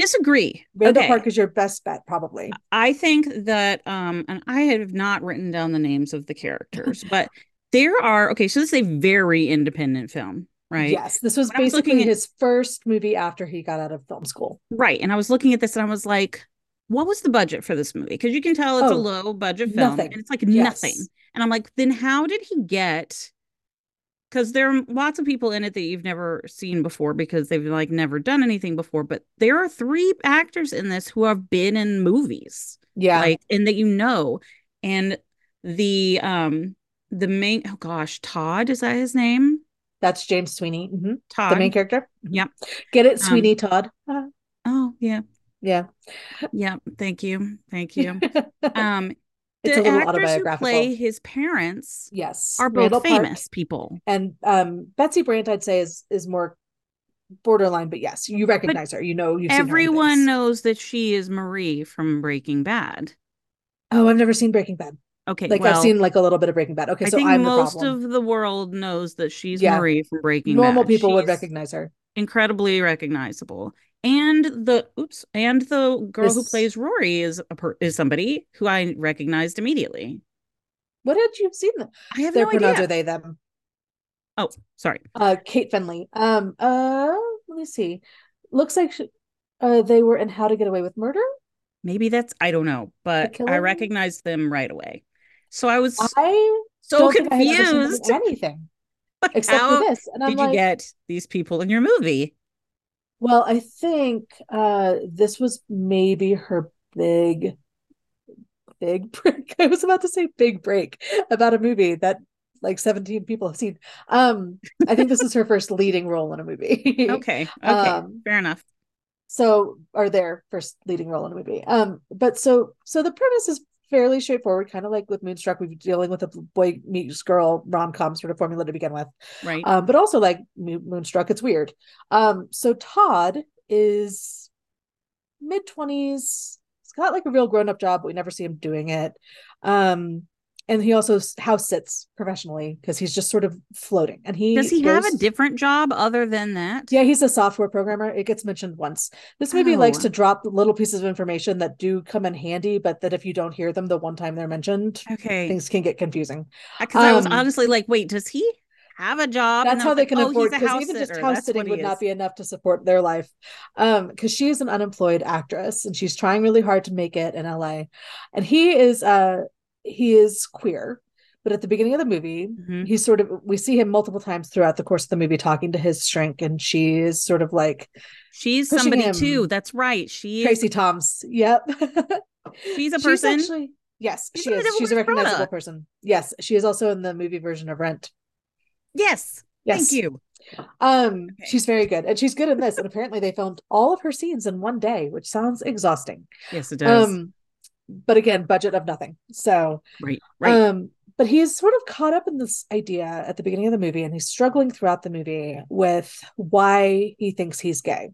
Disagree. Randall Okay. Park is your best bet, probably. I think that um and I have not written down the names of the characters, but there are okay, so this is a very independent film, right? Yes, this was When was basically looking at- his first movie after he got out of film school. Right. And I was looking at this and I was like, what was the budget for this movie? Because you can tell it's a Oh, low budget film nothing. and it's like Yes. nothing. And I'm like, then how did he get? Because there are lots of people in it that you've never seen before because they've like never done anything before. But there are three actors in this who have been in movies, Yeah, like and that you know. And the um the main oh gosh, Todd is that his name? that's James Sweeney, mhm, Todd. the main character. Yep. Get it, Um, Sweeney Todd. Uh, Oh yeah, yeah. yeah. Thank you, thank you. Um, It's the a little actors who autobiographical. play his parents yes, are both Randall Park famous people. and um, Betsy Brandt. I'd say is is more borderline, but yes, you recognize her. You know, you've seen her Everyone knows that she is Marie from Breaking Bad. Oh, I've never seen Breaking Bad. Okay, Like well, I've seen like a little bit of Breaking Bad. Okay, I so think I'm the most problem. of the world knows that she's Yeah. Marie from Breaking Normal Bad. people would recognize her. incredibly recognizable. And the oops, and the girl who plays Rory is a per, is somebody who I recognized immediately. What had you seen them? I have Their no pronouns idea. are they them. Oh, sorry. Uh, Kate Findlay. Um, uh, let me see. Looks like she, uh, they were in How to Get Away with Murder. Maybe that's I don't know, but I recognized them right away. So I was I so don't think I had ever seen them confused. anything Like, except for this, and I'm did like, you get these people in your movie? Well, I think uh, this was maybe her big, big break. I was about to say big break about a movie that like 17 people have seen. Um, I think this is her first leading role in a movie. Okay, okay, Um, fair enough. so or their first leading role in a movie um but so so the premise is fairly straightforward kind of like with moonstruck we've been dealing with a boy meets girl rom-com sort of formula to begin with. Right. um but also like moonstruck it's weird. Um so todd is mid-20s he's got like a real grown-up job but we never see him doing it. Um and he also house sits professionally because he's just sort of floating and he Does he have a different job other than that? yeah, he's a software programmer. It gets mentioned once. This movie likes Oh. to drop little pieces of information that do come in handy, but that if you don't hear them the one time they're mentioned, Okay. things can get confusing. Because I was um, honestly like, wait, does he have a job? That's how they like, can oh, afford because even just house That's sitting would not be enough to support their life. Um, because she is an unemployed actress and she's trying really hard to make it in LA. And he is uh he is queer, but at the beginning of the movie, Mhm. he's sort of we see him multiple times throughout the course of the movie talking to his shrink, and she is sort of like She's somebody him. too. That's right. She is. Tracie Thoms. Yep. She's a She's person. actually yes, She's she is. She's a Prada. recognizable person. Yes, she is also in the movie version of Rent. Yes. Yes. Thank you. Um, Okay. she's very good, and she's good in this. And apparently, they filmed all of her scenes in one day, which sounds exhausting. Yes, it does. Um, but again, budget of nothing. So, right. Right. um, but he's sort of caught up in this idea at the beginning of the movie, and he's struggling throughout the movie with why he thinks he's gay.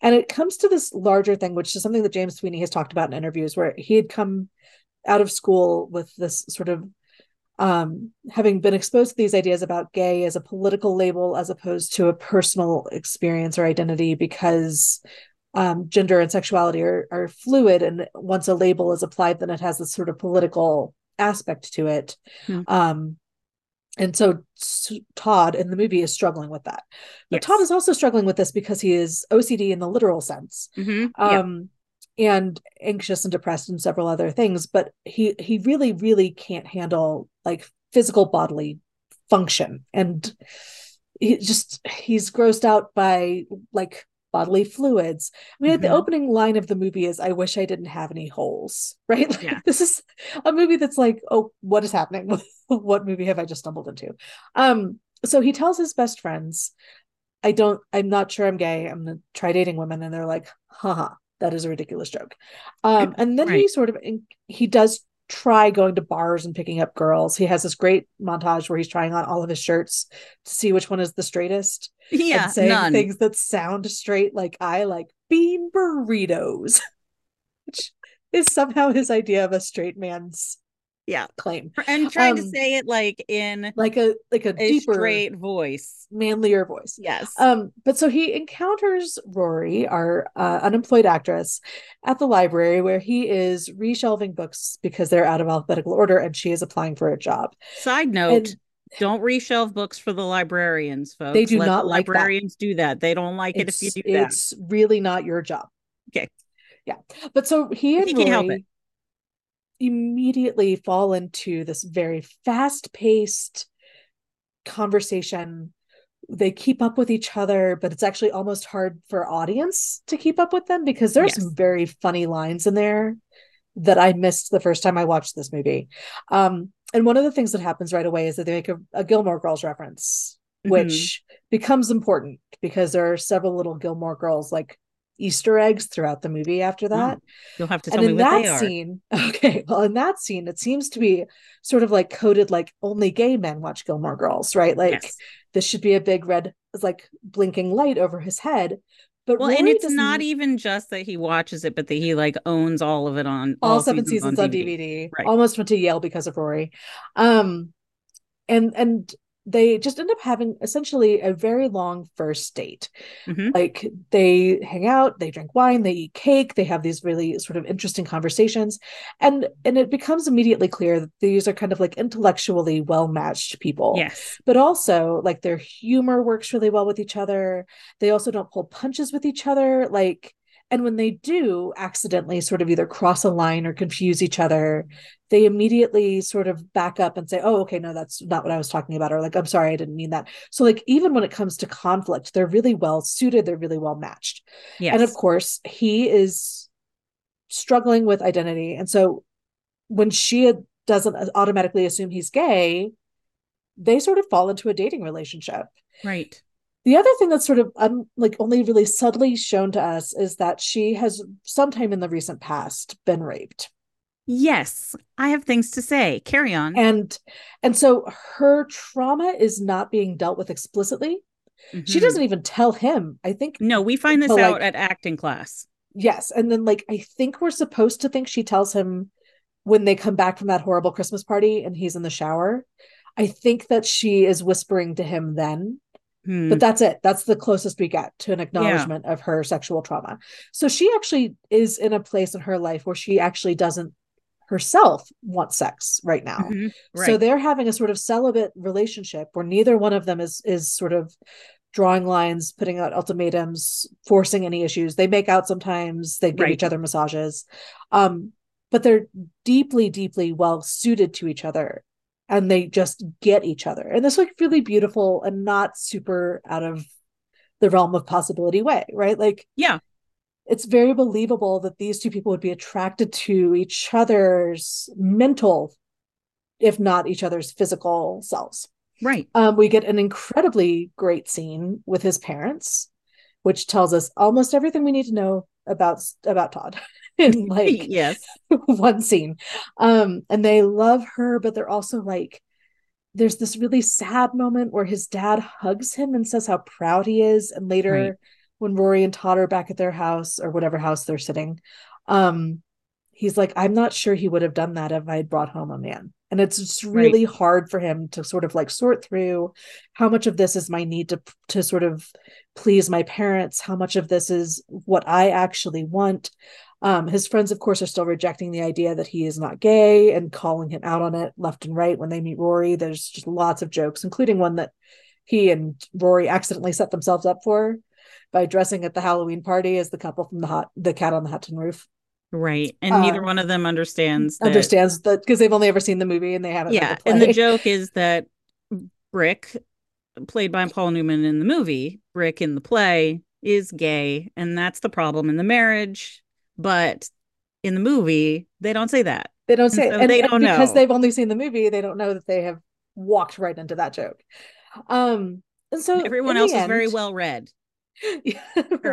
And it comes to this larger thing, which is something that James Sweeney has talked about in interviews, where he had come out of school with this sort of um, having been exposed to these ideas about gay as a political label as opposed to a personal experience or identity because um, gender and sexuality are, are fluid. And once a label is applied, then it has this sort of political aspect to it. Hmm. Um, and so Todd in the movie is struggling with that. But yes. Todd is also struggling with this because he is OCD in the literal sense. Mm-hmm. Um, and anxious and depressed and several other things, but he he really, really can't handle like physical bodily function. And he just he's grossed out by like bodily fluids. I mean, mm-hmm. the opening line of the movie is, I wish I didn't have any holes, right? Like, yeah. This is a movie that's like, oh, what is happening? what movie have I just stumbled into? Um, so he tells his best friends, I don't, I'm not sure I'm gay. I'm gonna try dating women. And they're like, haha, that is a ridiculous joke. Um, and then right. he sort of he does try going to bars and picking up girls. He has this great montage where he's trying on all of his shirts to see which one is the straightest. Yeah, and saying none. things that sound straight, like I like bean burritos, which is somehow his idea of a straight man's yeah. claim. And trying um, to say it like in like a like a, a deeper straight voice. manlier voice. Yes. Um but so he encounters rory our uh, unemployed actress at the library where he is reshelving books because they're out of alphabetical order and she is applying for a job. Side note and, don't reshelve books for the librarians folks. They do Let not the like librarians that. do that. They don't like it's, it if you do that. it's really not your job. Okay. Yeah. But so he and he rory immediately fall into this very fast paced conversation. They keep up with each other, but it's actually almost hard for audience to keep up with them because there's yes. some very funny lines in there that I missed the first time I watched this movie. Um, and one of the things that happens right away is that they make a, a Gilmore Girls reference, mm-hmm. which becomes important because there are several little Gilmore Girls like Easter eggs throughout the movie after that. You'll have to tell and me what they are. Scene, okay, well, in that scene, it seems to be sort of like coded like only gay men watch Gilmore Girls, right? Like yes. this should be a big red, like blinking light over his head. But well, and it's not even just that he watches it, but that he like owns all of it on all, all seven seasons, seasons on DVD. DVD. Right. Almost went to Yale because of Rory. Um, and and they just end up having essentially a very long first date. Mm-hmm. Like they hang out, they drink wine, they eat cake, they have these really sort of interesting conversations. And and it becomes immediately clear that these are kind of like intellectually well-matched people. Yes. But also like their humor works really well with each other. They also don't pull punches with each other. Like and when they do accidentally sort of either cross a line or confuse each other, they immediately sort of back up and say, oh, okay, no, that's not what I was talking about. Or like, I'm sorry, I didn't mean that. So, like, even when it comes to conflict, they're really well suited, they're really well matched. Yes. And of course, he is struggling with identity. And so when she doesn't uh, automatically assume he's gay, they sort of fall into a dating relationship. Right. The other thing that's sort of un, like only really subtly shown to us is that she has sometime in the recent past been raped. Yes, I have things to say. Carry on. And and so her trauma is not being dealt with explicitly. Mm-hmm. She doesn't even tell him. I think No, we find this out like, at acting class. Yes, and then like I think we're supposed to think she tells him when they come back from that horrible Christmas party and he's in the shower. I think that she is whispering to him then Hmm. But that's it. That's the closest we get to an acknowledgement yeah. of her sexual trauma. So she actually is in a place in her life where she actually doesn't herself want sex right now. Mm-hmm. Right. So they're having a sort of celibate relationship where neither one of them is is sort of drawing lines, putting out ultimatums, forcing any issues. They make out sometimes, they give right. each other massages. Um, but they're deeply, deeply well suited to each other and they just get each other. And this like really beautiful and not super out of the realm of possibility way right? Like yeah. it's very believable that these two people would be attracted to each other's mental if not each other's physical selves. Right. Um, we get an incredibly great scene with his parents which tells us almost everything we need to know about about todd in like yes one scene um and they love her but they're also like there's this really sad moment where his dad hugs him and says how proud he is and later right. when rory and todd are back at their house or whatever house they're sitting um he's like i'm not sure he would have done that if i'd brought home a man and it's just really right. hard for him to sort of like sort through how much of this is my need to to sort of please my parents how much of this is what i actually want Um, his friends, of course, are still rejecting the idea that he is not gay and calling him out on it left and right when they meet Rory. There's just lots of jokes, including one that he and Rory accidentally set themselves up for by dressing at the Halloween party as the couple from the hot the cat on the hot tin roof. Right. And uh, neither one of them understands that, understands that because they've only ever seen the movie and they haven't. Yeah. The and the joke is that Brick, played by Paul Newman in the movie, Brick in the play, is gay. And that's the problem in the marriage. But in the movie, they don't say that. They don't say and so they and don't because know. they've only seen the movie, they don't know that they have walked right into that joke. Um and so everyone else end, is very well read. Yeah,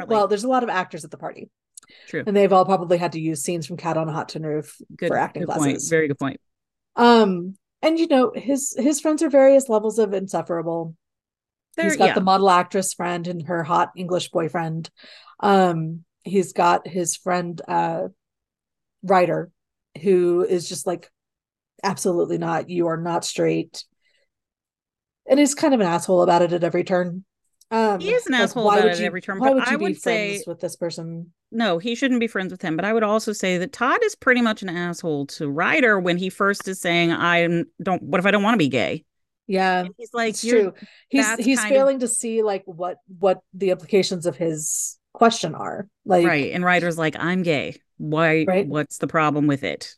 well, there's a lot of actors at the party. True. And they've all probably had to use scenes from Cat on a Hot Tin Roof good, for acting good classes. Point. Very good point. Um, and you know, his his friends are various levels of insufferable. They're, he's got yeah. the model actress friend and her hot English boyfriend. Um, he's got his friend uh Ryder, who is just like absolutely not, you are not straight. And he's kind of an asshole about it at every turn. Um, he is an like, asshole about it you, every turn. Why would you I would be say with this person? No, he shouldn't be friends with him. But I would also say that Todd is pretty much an asshole to Ryder when he first is saying, "I don't. What if I don't want to be gay?" Yeah, and he's like, it's true. He's he's failing of... to see like what what the implications of his question are. Like right, and Ryder's like, "I'm gay. Why? Right? What's the problem with it?"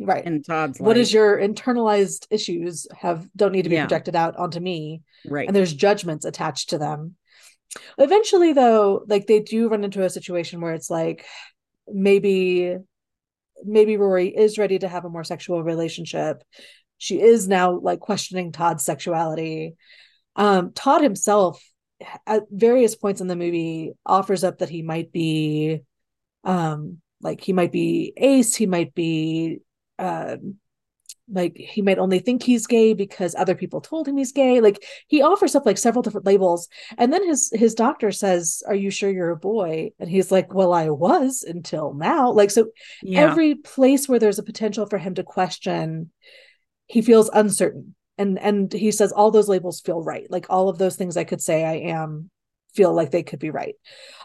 Right. And Todd's what like, is your internalized issues have don't need to be yeah. projected out onto me. Right. And there's judgments attached to them. Eventually, though, like they do run into a situation where it's like maybe maybe Rory is ready to have a more sexual relationship. She is now like questioning Todd's sexuality. Um, Todd himself, at various points in the movie, offers up that he might be, um, like he might be ace, he might be um, like he might only think he's gay because other people told him he's gay. Like he offers up like several different labels. And then his his doctor says are you sure you're a boy? And he's like well i was until now. Like so yeah. every place where there's a potential for him to question he feels uncertain and and he says all those labels feel right like all of those things i could say i am feel like they could be right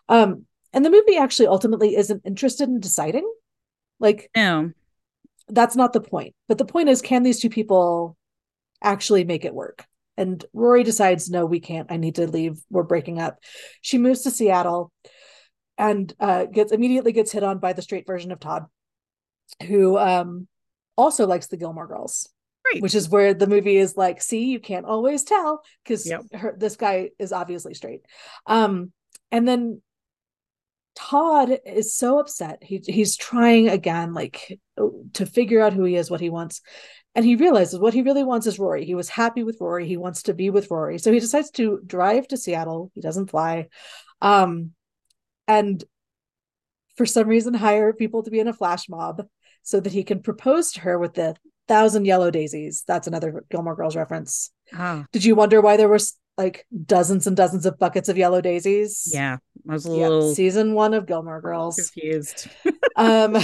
um and the movie actually ultimately isn't interested in deciding like no that's not the point. But the point is, can these two people actually make it work? And Rory decides, no, we can't. I need to leave. We're breaking up. She moves to Seattle and uh, gets immediately gets hit on by the straight version of Todd, who um, also likes the Gilmore Girls. Right. Which is where the movie is like, see, you can't always tell because yep. this guy is obviously straight. Um, and then Todd is so upset. He he's trying again, like to figure out who he is, what he wants. And he realizes what he really wants is Rory. He was happy with Rory. He wants to be with Rory. So he decides to drive to Seattle. He doesn't fly. Um, and for some reason hire people to be in a flash mob so that he can propose to her with the thousand yellow daisies. That's another Gilmore Girls reference. Oh. Did you wonder why there was like dozens and dozens of buckets of yellow daisies? Yeah, I was a little yep. season one of Gilmore Girls. Confused. um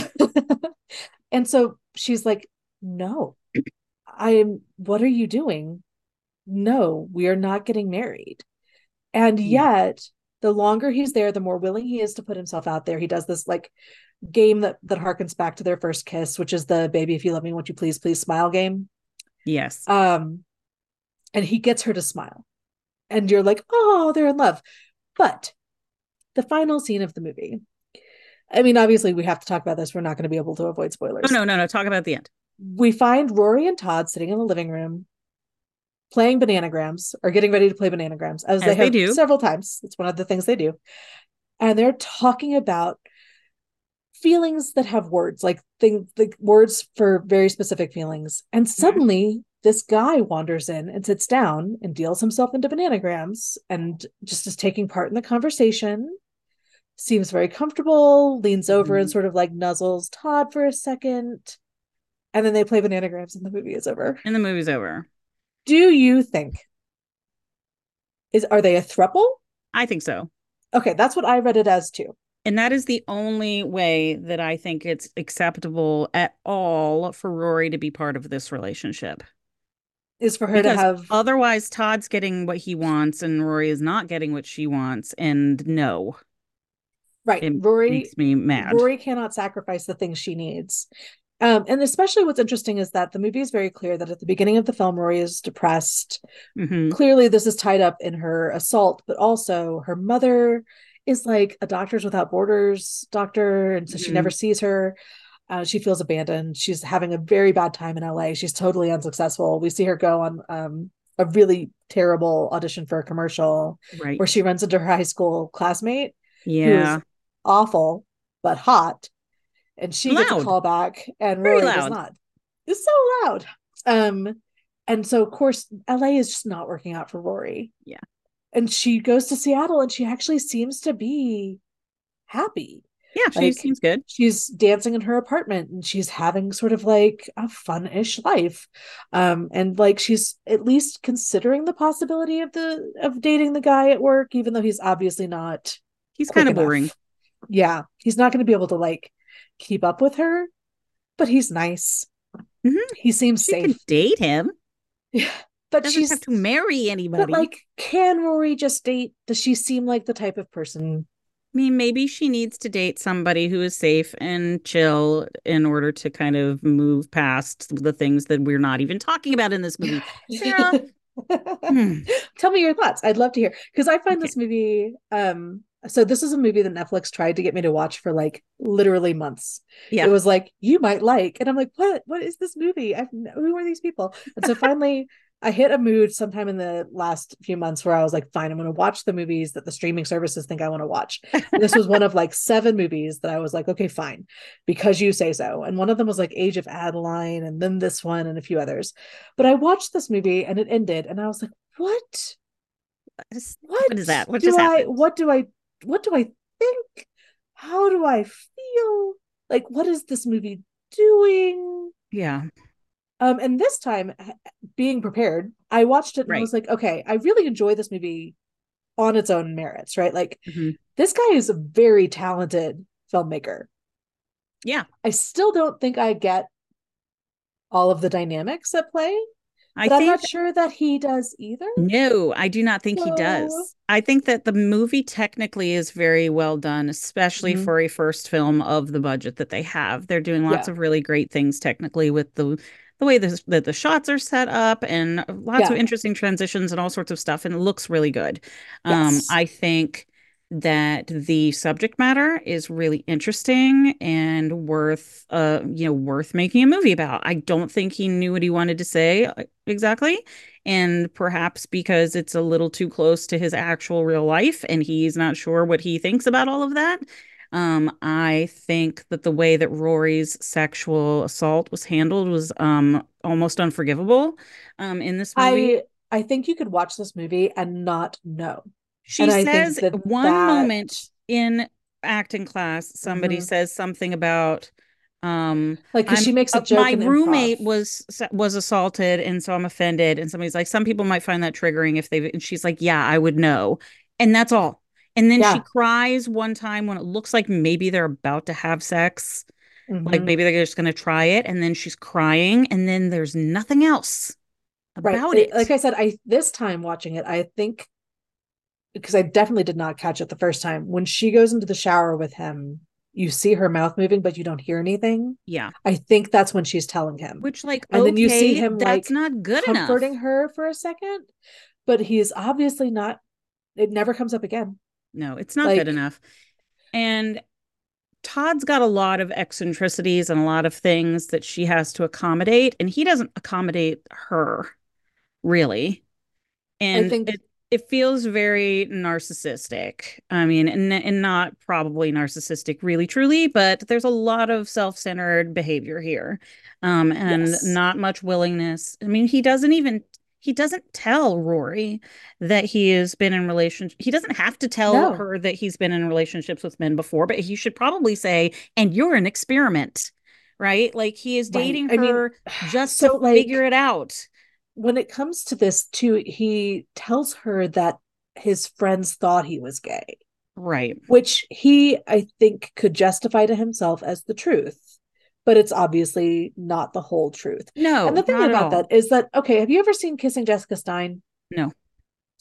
And so she's like, No, I'm, what are you doing? No, we are not getting married. And yet, the longer he's there, the more willing he is to put himself out there. He does this like game that that harkens back to their first kiss, which is the baby, if you love me, won't you please, please smile game. Yes. Um, and he gets her to smile. And you're like, oh, they're in love. But the final scene of the movie I mean, obviously, we have to talk about this. We're not going to be able to avoid spoilers. Oh, no, no, no. Talk about the end. We find Rory and Todd sitting in the living room playing bananagrams or getting ready to play bananagrams as, as they, they do several times. It's one of the things they do. And they're talking about feelings that have words, like the, like words for very specific feelings. And mm-hmm. suddenly, this guy wanders in and sits down and deals himself into bananagrams and just is taking part in the conversation seems very comfortable, leans over mm-hmm. and sort of like nuzzles Todd for a second. And then they play bananagrams and the movie is over. And the movie's over. Do you think is are they a thruple? I think so. Okay, that's what I read it as too. And that is the only way that I think it's acceptable at all for Rory to be part of this relationship. Is for her because to have otherwise Todd's getting what he wants and Rory is not getting what she wants and no. right. It Rory makes me mad. Rory cannot sacrifice the things she needs. Um, and especially what's interesting is that the movie is very clear that at the beginning of the film, Rory is depressed. Mhm. Clearly, this is tied up in her assault, but also her mother is like a Doctors Without Borders doctor, and so she Mhm. never sees her. Uh, she feels abandoned. She's having a very bad time in LA. She's totally unsuccessful. We see her go on um, a really terrible audition for a commercial Right. where she runs into her high school classmate Yeah. awful but hot, and she gets a Loud. call back, and Very Rory does not. It's so loud. Um, and so of course LA is just not working out for Rory. Yeah. And she goes to Seattle, and she actually seems to be happy. Yeah, she Like, seems good. She's dancing in her apartment and she's having sort of like a fun-ish life. Um, and like she's at least considering the possibility of the of dating the guy at work, even though he's obviously not He's kind of enough. boring. Yeah, he's not going to be able to like keep up with her, but he's nice. Mhm. He seems She safe. can date him. But Doesn't she's have to marry anybody. but like, can Rory just date? Does she seem like the type of person? I mean, maybe she needs to date somebody who is safe and chill in order to kind of move past the things that we're not even talking about in this movie. Sara? Hmm. Tell me your thoughts. I'd love to hear because I find Okay. this movie. Um, so this is a movie that Netflix tried to get me to watch for like literally months. Yeah. It was like you might like, and I'm like, what? What is this movie? I've, who are these people? And so finally, I hit a mood sometime in the last few months where I was like, fine, I'm going to watch the movies that the streaming services think I want to watch. And this was one of like seven movies that I was like, okay, fine, because you say so. And one of them was like Age of Adaline, and then this one, and a few others. But I watched this movie and it ended, and I was like, what? What, What is that? What do just I? happened? What do I? What do I think? How do I feel? Like, what is this movie doing? Yeah. Um, and this time, being prepared, I watched it and I Right. was like, okay, I really enjoy this movie on its own merits, right? Like, Mhm. this guy is a very talented filmmaker. Yeah. I still don't think I get all of the dynamics at play, I I'm not sure that he does either. No, I do not think he does. I think that the movie technically is very well done, especially Mhm. for a first film of the budget that they have. They're doing lots Yeah. of really great things technically with the the way the, that the shots are set up and lots of interesting transitions and all sorts of stuff, and it looks really good. Um, I think that the subject matter is really interesting and worth uh you know worth making a movie about. I don't think he knew what he wanted to say uh, exactly and perhaps because it's a little too close to his actual real life and he's not sure what he thinks about all of that. Um, I think that the way that Rory's sexual assault was handled was um almost unforgivable um in this movie. I I think you could watch this movie and not know. She And says that one that- moment in acting class, somebody Mhm. says something about um Like, she makes a joke. my improv. roommate was was assaulted and so I'm offended and somebody's like some people might find that triggering if they and she's like yeah I would know and that's all and then she cries one time when it looks like maybe they're about to have sex like Mhm. maybe they're just going to try it and then she's crying and then there's nothing else about I- it Like I said, I this time watching it, I think because I definitely did not catch it the first time. When she goes into the shower with him, you see her mouth moving, but you don't hear anything. yeah I think that's when she's telling him, which like And then you see him, that's like, not good comforting enough her for a second. But he's obviously not. It never comes up again. No, it's not Like- good enough. And Todd's got a lot of eccentricities and a lot of things that she has to accommodate, and he doesn't accommodate her really. And think- it, it feels very narcissistic. I mean, and, and not probably narcissistic really truly, but there's a lot of self-centered behavior here. Um, and Yes. not much willingness. I mean, he doesn't even he doesn't tell Rory that he has been in relationship. He doesn't have to tell No. her that he's been in relationships with men before, but he should probably say, "And you're an experiment." Right? Like he is Right. dating mean, her just so, to like- figure it out. when it comes to this too, he tells her that his friends thought he was gay. Right. which he I think could justify to himself as the truth, but it's obviously not the whole truth. No. and the thing about that is that okay, have you ever seen Kissing Jessica Stein? No.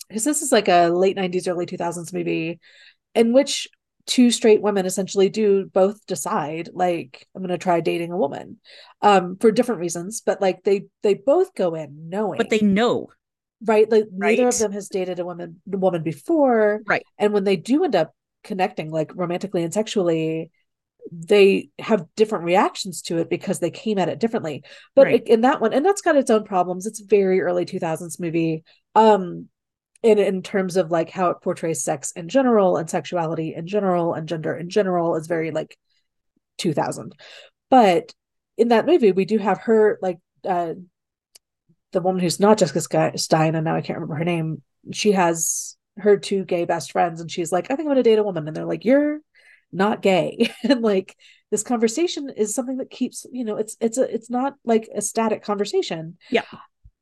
Because this is like a late 90s, early 2000s movie in which two straight women essentially do both decide like i'm going to try dating a woman um for different reasons but like they they both go in knowing but they know right like right? neither of them has dated a woman a woman before right and when they do end up connecting like romantically and sexually they have different reactions to it because they came at it differently. But right. in that one and that's got its own problems. It's very early 2000s movie. Um in in terms of like how it portrays sex in general and sexuality in general and gender in general is very like 2000 but in that movie we do have her like uh the woman who's not Jessica Stein and now I can't remember her name. She has her two gay best friends and she's like I think I'm to date a woman. And they're like you're not gay and like this conversation is something that keeps you know it's it's a it's not like a static conversation yeah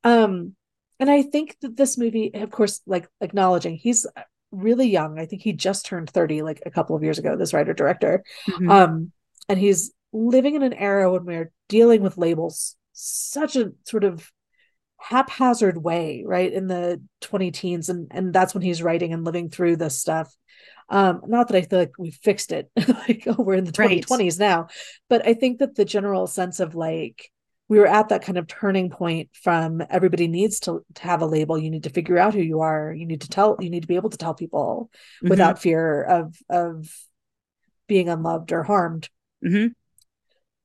um and I think that this movie, of course, like acknowledging he's really young. I think he just turned 30 like a couple of years ago, this writer director. Mm-hmm. Um, and he's living in an era when we're dealing with labels such a sort of haphazard way, right? In the 20 teens. And and that's when he's writing and living through this stuff. Um, not that I feel like we fixed it, like oh, we're in the 2020s right. now, but I think that the general sense of like we were at that kind of turning point from everybody needs to, to have a label you need to figure out who you are you need to tell you need to be able to tell people mm-hmm. without fear of of being unloved or harmed mm-hmm.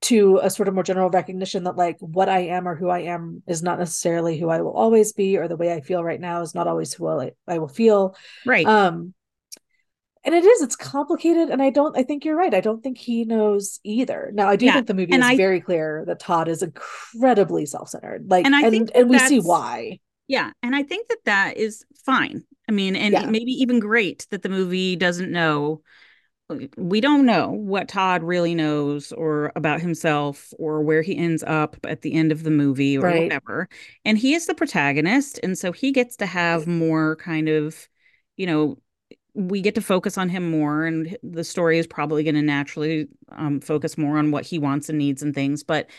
to a sort of more general recognition that like what i am or who i am is not necessarily who i will always be or the way i feel right now is not always who i, I will feel right um and it is it's complicated and i don't i think you're right i don't think he knows either now i do yeah. think the movie and is I, very clear that todd is incredibly self-centered like and i and, think and we see why yeah and i think that that is fine i mean and yeah. maybe even great that the movie doesn't know we don't know what Todd really knows or about himself or where he ends up at the end of the movie or right. whatever. And he is the protagonist. And so he gets to have more kind of, you know, we get to focus on him more and the story is probably going to naturally um, focus more on what he wants and needs and things but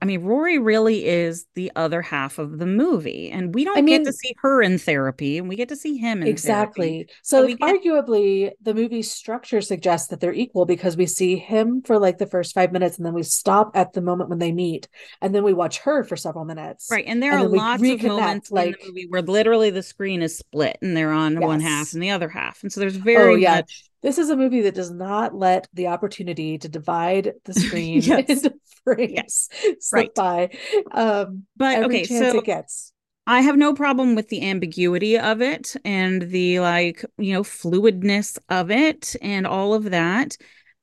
I mean, Rory really is the other half of the movie, and we don't I mean, get to see her in therapy, and we get to see him exactly. Therapy. So, like, get... arguably, the movie structure suggests that they're equal because we see him for like the first five minutes, and then we stop at the moment when they meet, and then we watch her for several minutes. Right, and there and are lots of moments like, in the movie where literally the screen is split, and they're on yes. one half and the other half, and so there's very oh, yeah. much this is a movie that does not let the opportunity to divide the screen yes. into frames yes. slip right. by. Um, but okay, so it gets. I have no problem with the ambiguity of it and the like, you know, fluidness of it and all of that.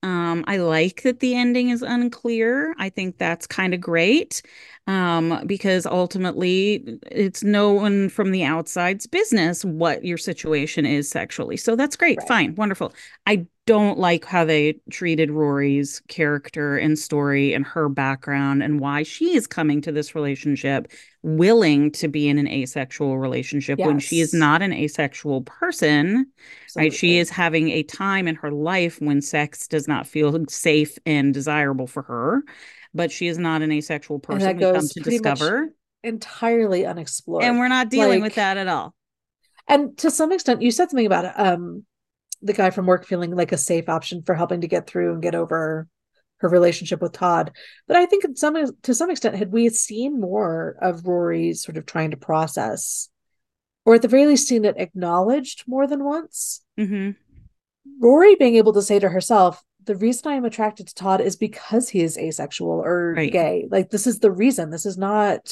Um, I like that the ending is unclear. I think that's kind of great um, because ultimately it's no one from the outside's business what your situation is sexually. So that's great. Right. Fine. Wonderful. I don't like how they treated Rory's character and story and her background and why she is coming to this relationship willing to be in an asexual relationship yes. when she is not an asexual person. Absolutely. Right? She is having a time in her life when sex does not feel safe and desirable for her but she is not an asexual person. And that goes to discover entirely unexplored, and we're not dealing like, with that at all. And to some extent, you said something about um, the guy from work feeling like a safe option for helping to get through and get over her relationship with Todd. But I think some to some extent, had we seen more of Rory sort of trying to process, or at the very least seen it acknowledged more than once, mm-hmm. Rory being able to say to herself, the reason I am attracted to Todd is because he is asexual or right. gay. Like this is the reason. This is not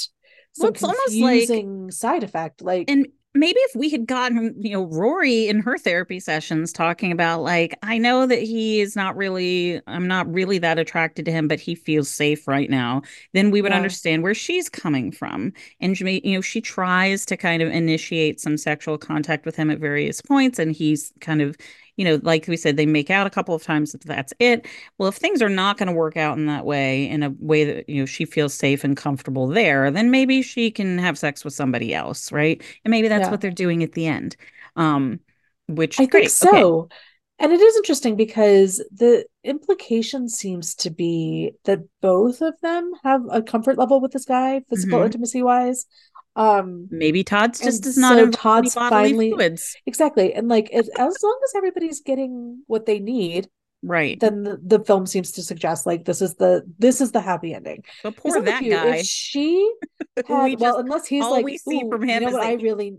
some well, confusing like, side effect. Like and maybe if we had gotten you know rory in her therapy sessions talking about like i know that he is not really i'm not really that attracted to him but he feels safe right now then we would yeah. understand where she's coming from and you know she tries to kind of initiate some sexual contact with him at various points and he's kind of you know, like we said, they make out a couple of times. That's it. Well, if things are not going to work out in that way, in a way that, you know, she feels safe and comfortable there, then maybe she can have sex with somebody else. Right. And maybe that's yeah. what they're doing at the end. Um, which I great. think so. Okay. And it is interesting because the implication seems to be that both of them have a comfort level with this guy, physical mm-hmm. intimacy wise. Um, Maybe Todd's just does not so Todd's finally fluids. exactly, and like as, as long as everybody's getting what they need, Right. then the, the film seems to suggest like this is the this is the happy ending. But poor that guy. If she who we well, just unless he's all like, we see "Ooh, from you him know what? I really,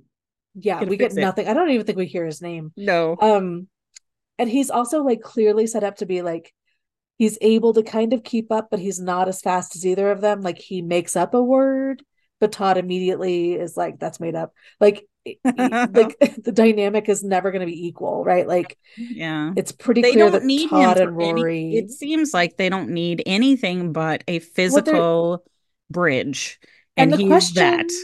yeah, we get fix it. nothing. I don't even think we hear his name. No. Um, and he's also like clearly set up to be like he's able to kind of keep up, but he's not as fast as either of them. Like he makes up a word, but Todd immediately is like, "That's made up." Like, like the dynamic is never going to be equal, right? Like yeah. it's pretty They clear don't that need Todd and any Rory. it seems like they don't need anything but a physical bridge. and And the he's that. question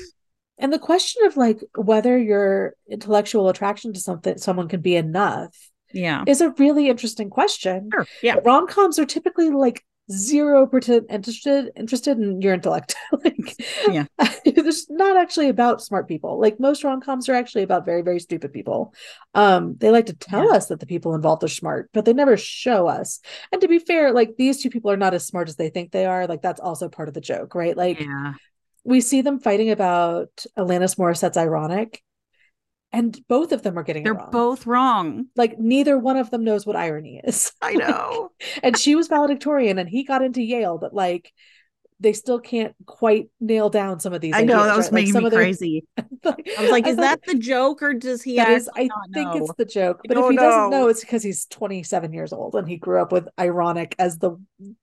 and the question of like whether your intellectual attraction to something someone can be enough Yeah. is a really interesting question. Sure. Yeah. Rom coms are typically like zero percent interested interested in your intellect. like, Yeah. it's not actually about smart people. Like most rom coms are actually about very very stupid people. Um, they like to tell Yeah. us that the people involved are smart, but they never show us. And to be fair, like these two people are not as smart as they think they are. Like that's also part of the joke, right? Like Yeah. we see them fighting about Alanis Morissette's ironic, and both of them are getting They're wrong. both wrong. like neither one of them knows what irony is. I Like, know. and she was valedictorian and he got into Yale, but like they still can't quite nail down some of these I know ideas, that was right? Like making some me their crazy. I was like, is thought that the joke or does he is I think know? it's the joke. But if he doesn't know, know. it's because he's 27 years old and he grew up with ironic as the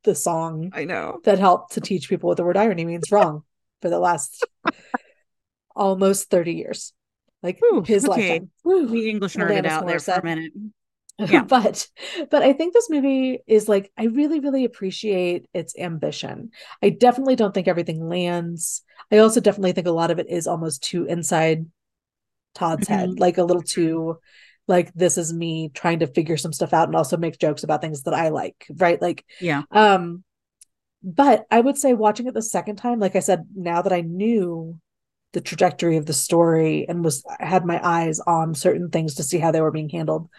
the song I know. that helped to teach people what the word irony means wrong for the last almost 30 years. Like Whew, his okay. lifetime. Whew. We English nerded out there for a minute. Yeah. but but I think this movie is like I really really appreciate its ambition. I definitely don't think everything lands. I also definitely think a lot of it is almost too inside Todd's head, Mhm. like a little too like this is me trying to figure some stuff out and also make jokes about things that I like, right? Like Yeah. um but I would say watching it the second time, like I said, now that I knew the trajectory of the story and was had my eyes on certain things to see how they were being handled.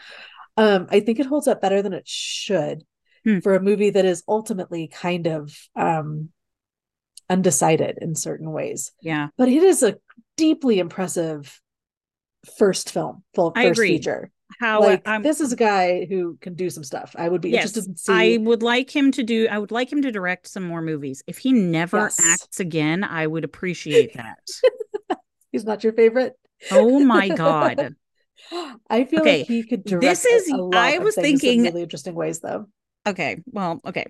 Um, I think it holds up better than it should Hmm. for a movie that is ultimately kind of um undecided in certain ways. Yeah. But it is a deeply impressive first film, full first feature. How like I'm this is a guy who can do some stuff. I would be Yes, interested to I would like him to do. I would like him to direct some more movies. If he never Yes. acts again, I would appreciate that. He's not your favorite. Oh my God. I feel Okay, like he could direct this is- I was thinking- in really interesting ways though. Okay. Well, okay.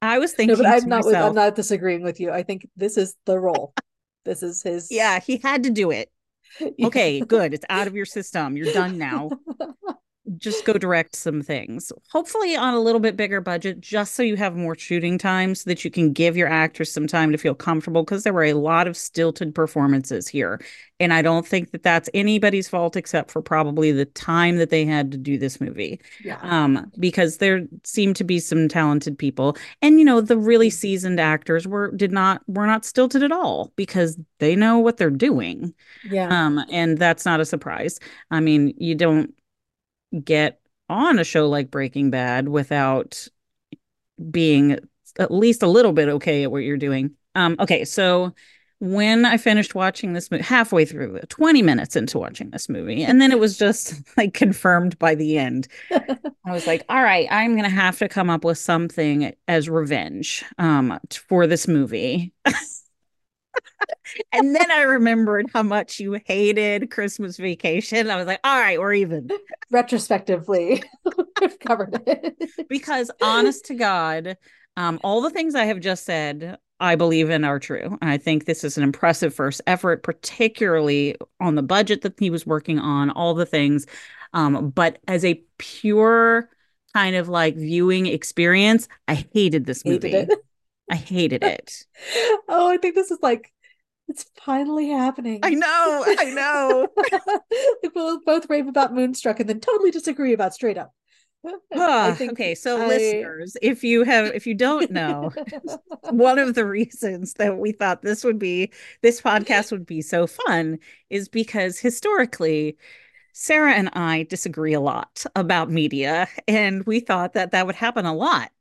I was No, thinking but I'm not myself, I'm not disagreeing with you. I think this is the role. This is his yeah, he had to do it. Okay, good. It's out of your system. You're done now. Just go direct some things. Hopefully on a little bit bigger budget, just so you have more shooting time so that you can give your actors some time to feel comfortable because there were a lot of stilted performances here. And I don't think that that's anybody's fault except for probably the time that they had to do this movie. yeah. um because there seemed to be some talented people and you know the really seasoned actors were did not were not stilted at all because they know what they're doing yeah. um and that's not a surprise i mean you don't get on a show like breaking bad without being at least a little bit okay at what you're doing um okay so when I finished watching this movie, halfway through, 20 minutes into watching this movie, and then it was just like confirmed by the end. I was like, all right, I'm gonna have to come up with something as revenge um for this movie. and then I remembered how much you hated Christmas Vacation. I was like, all right, we're even. Retrospectively, we've covered it. Because honest to God, um, all the things I have just said, I believe in are true. I think this is an impressive first effort, particularly on the budget that he was working on, all the things. Um, but as a pure kind of like viewing experience, I hated this movie. Hated. I hated it. Oh, I think this is like it's finally happening. I know, I know. we'll both rave about Moonstruck and then totally disagree about Straight Up. Ah, okay, so I- listeners, if you have if you don't know, one of the reasons that we thought this would be this podcast would be so fun is because historically Sara and I disagree a lot about media and we thought that that would happen a lot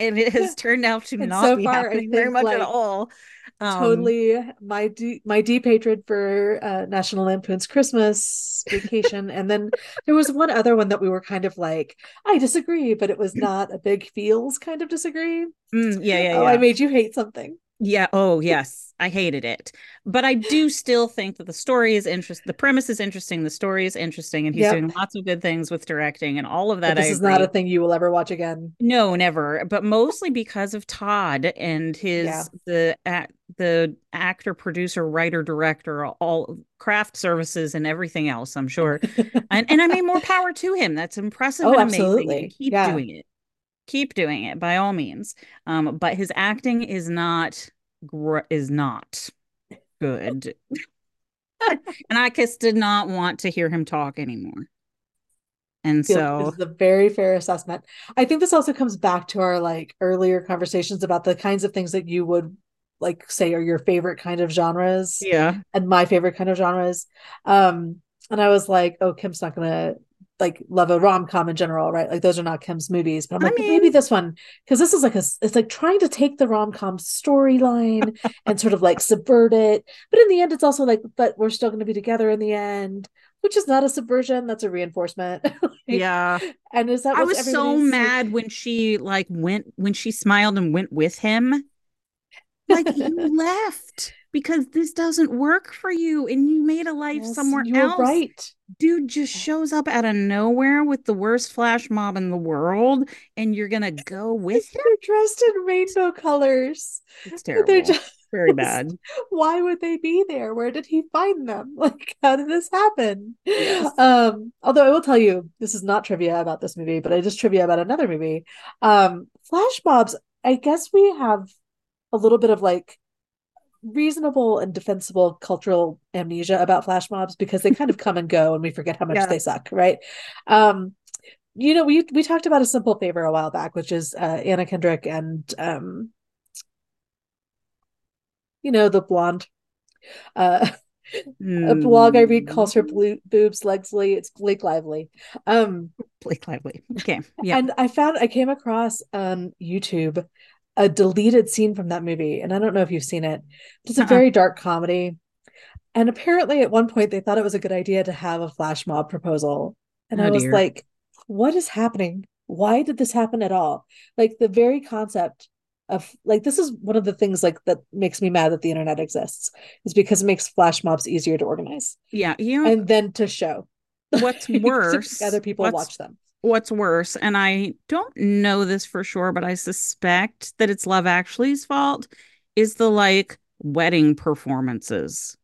and it has turned out to not so be far, happening very much at all. Um, totally my de- my deep hatred for uh, National Lampoon's Christmas Vacation, and then there was one other one that we were kind of like, I disagree, but it was not a big feels kind of disagree. mm, yeah, yeah, Oh, yeah. I made you hate something. Yeah. Oh, yes. I hated it. But I do still think that the story is interesting. The premise is interesting. The story is interesting. And he's Yep. doing lots of good things with directing and all of But that. this I is not a thing you will ever watch again. No, never. But mostly because of Todd and his Yeah. the act the actor, producer, writer, director, all craft services and everything else, I'm sure. And and I mean more power to him. That's impressive Oh, and absolutely. Keep Yeah. doing it. Keep doing it by all means. Um, but his acting is not gr- is not good. and I just did not want to hear him talk anymore. And so this is a very fair assessment. I think this also comes back to our like earlier conversations about the kinds of things that you would like say are your favorite kind of genres yeah. and my favorite kind of genres. Um, and I was like, oh, Kim's not gonna like love a rom com in general, right? Like those are not Kim's movies. But I'm I like, maybe this one because this is like a it's like trying to take the rom com storyline and sort of like subvert it. But in the end, it's also like, but we're still going to be together in the end, which is not a subversion. That's a reinforcement. Like, Yeah. And is that I was so like- mad when she like went when she smiled and went with him. Like you left because this doesn't work for you and you made a life Yes, somewhere else. right. Dude just shows up out of nowhere with the worst flash mob in the world and you're gonna go with him. They're dressed in rainbow colors. It's terrible. They're just Very bad. why would they be there? Where did he find them? Like, how did this happen? Yes. Um, although I will tell you, this is not trivia about this movie, but I just trivia about another movie. Um, flash mobs, I guess we have a little bit of like reasonable and defensible cultural amnesia about flash mobs because they kind of come and go and we forget how much Yeah. they suck, right? Um, you know, we we talked about a simple favor a while back, which is uh, Anna Kendrick and um, you know, the blonde. Uh, a blog I read calls her Mm, blue boobs Legsley. It's Blake Lively. Um, Blake Lively. Okay. Yeah. and I found I came across on YouTube a deleted scene from that movie, and I don't know if you've seen it. It's a Uh-uh. very dark comedy, and apparently at one point they thought it was a good idea to have a flash mob proposal, and Oh, I was dear. like, "What is happening? Why did this happen at all?" Like the very concept of like this is one of the things like that makes me mad that the internet exists is because it makes flash mobs easier to organize yeah. You know and then to show. what's worse? other people watch them. What's worse, and I don't know this for sure, but I suspect that it's Love Actually's fault, is the like wedding performances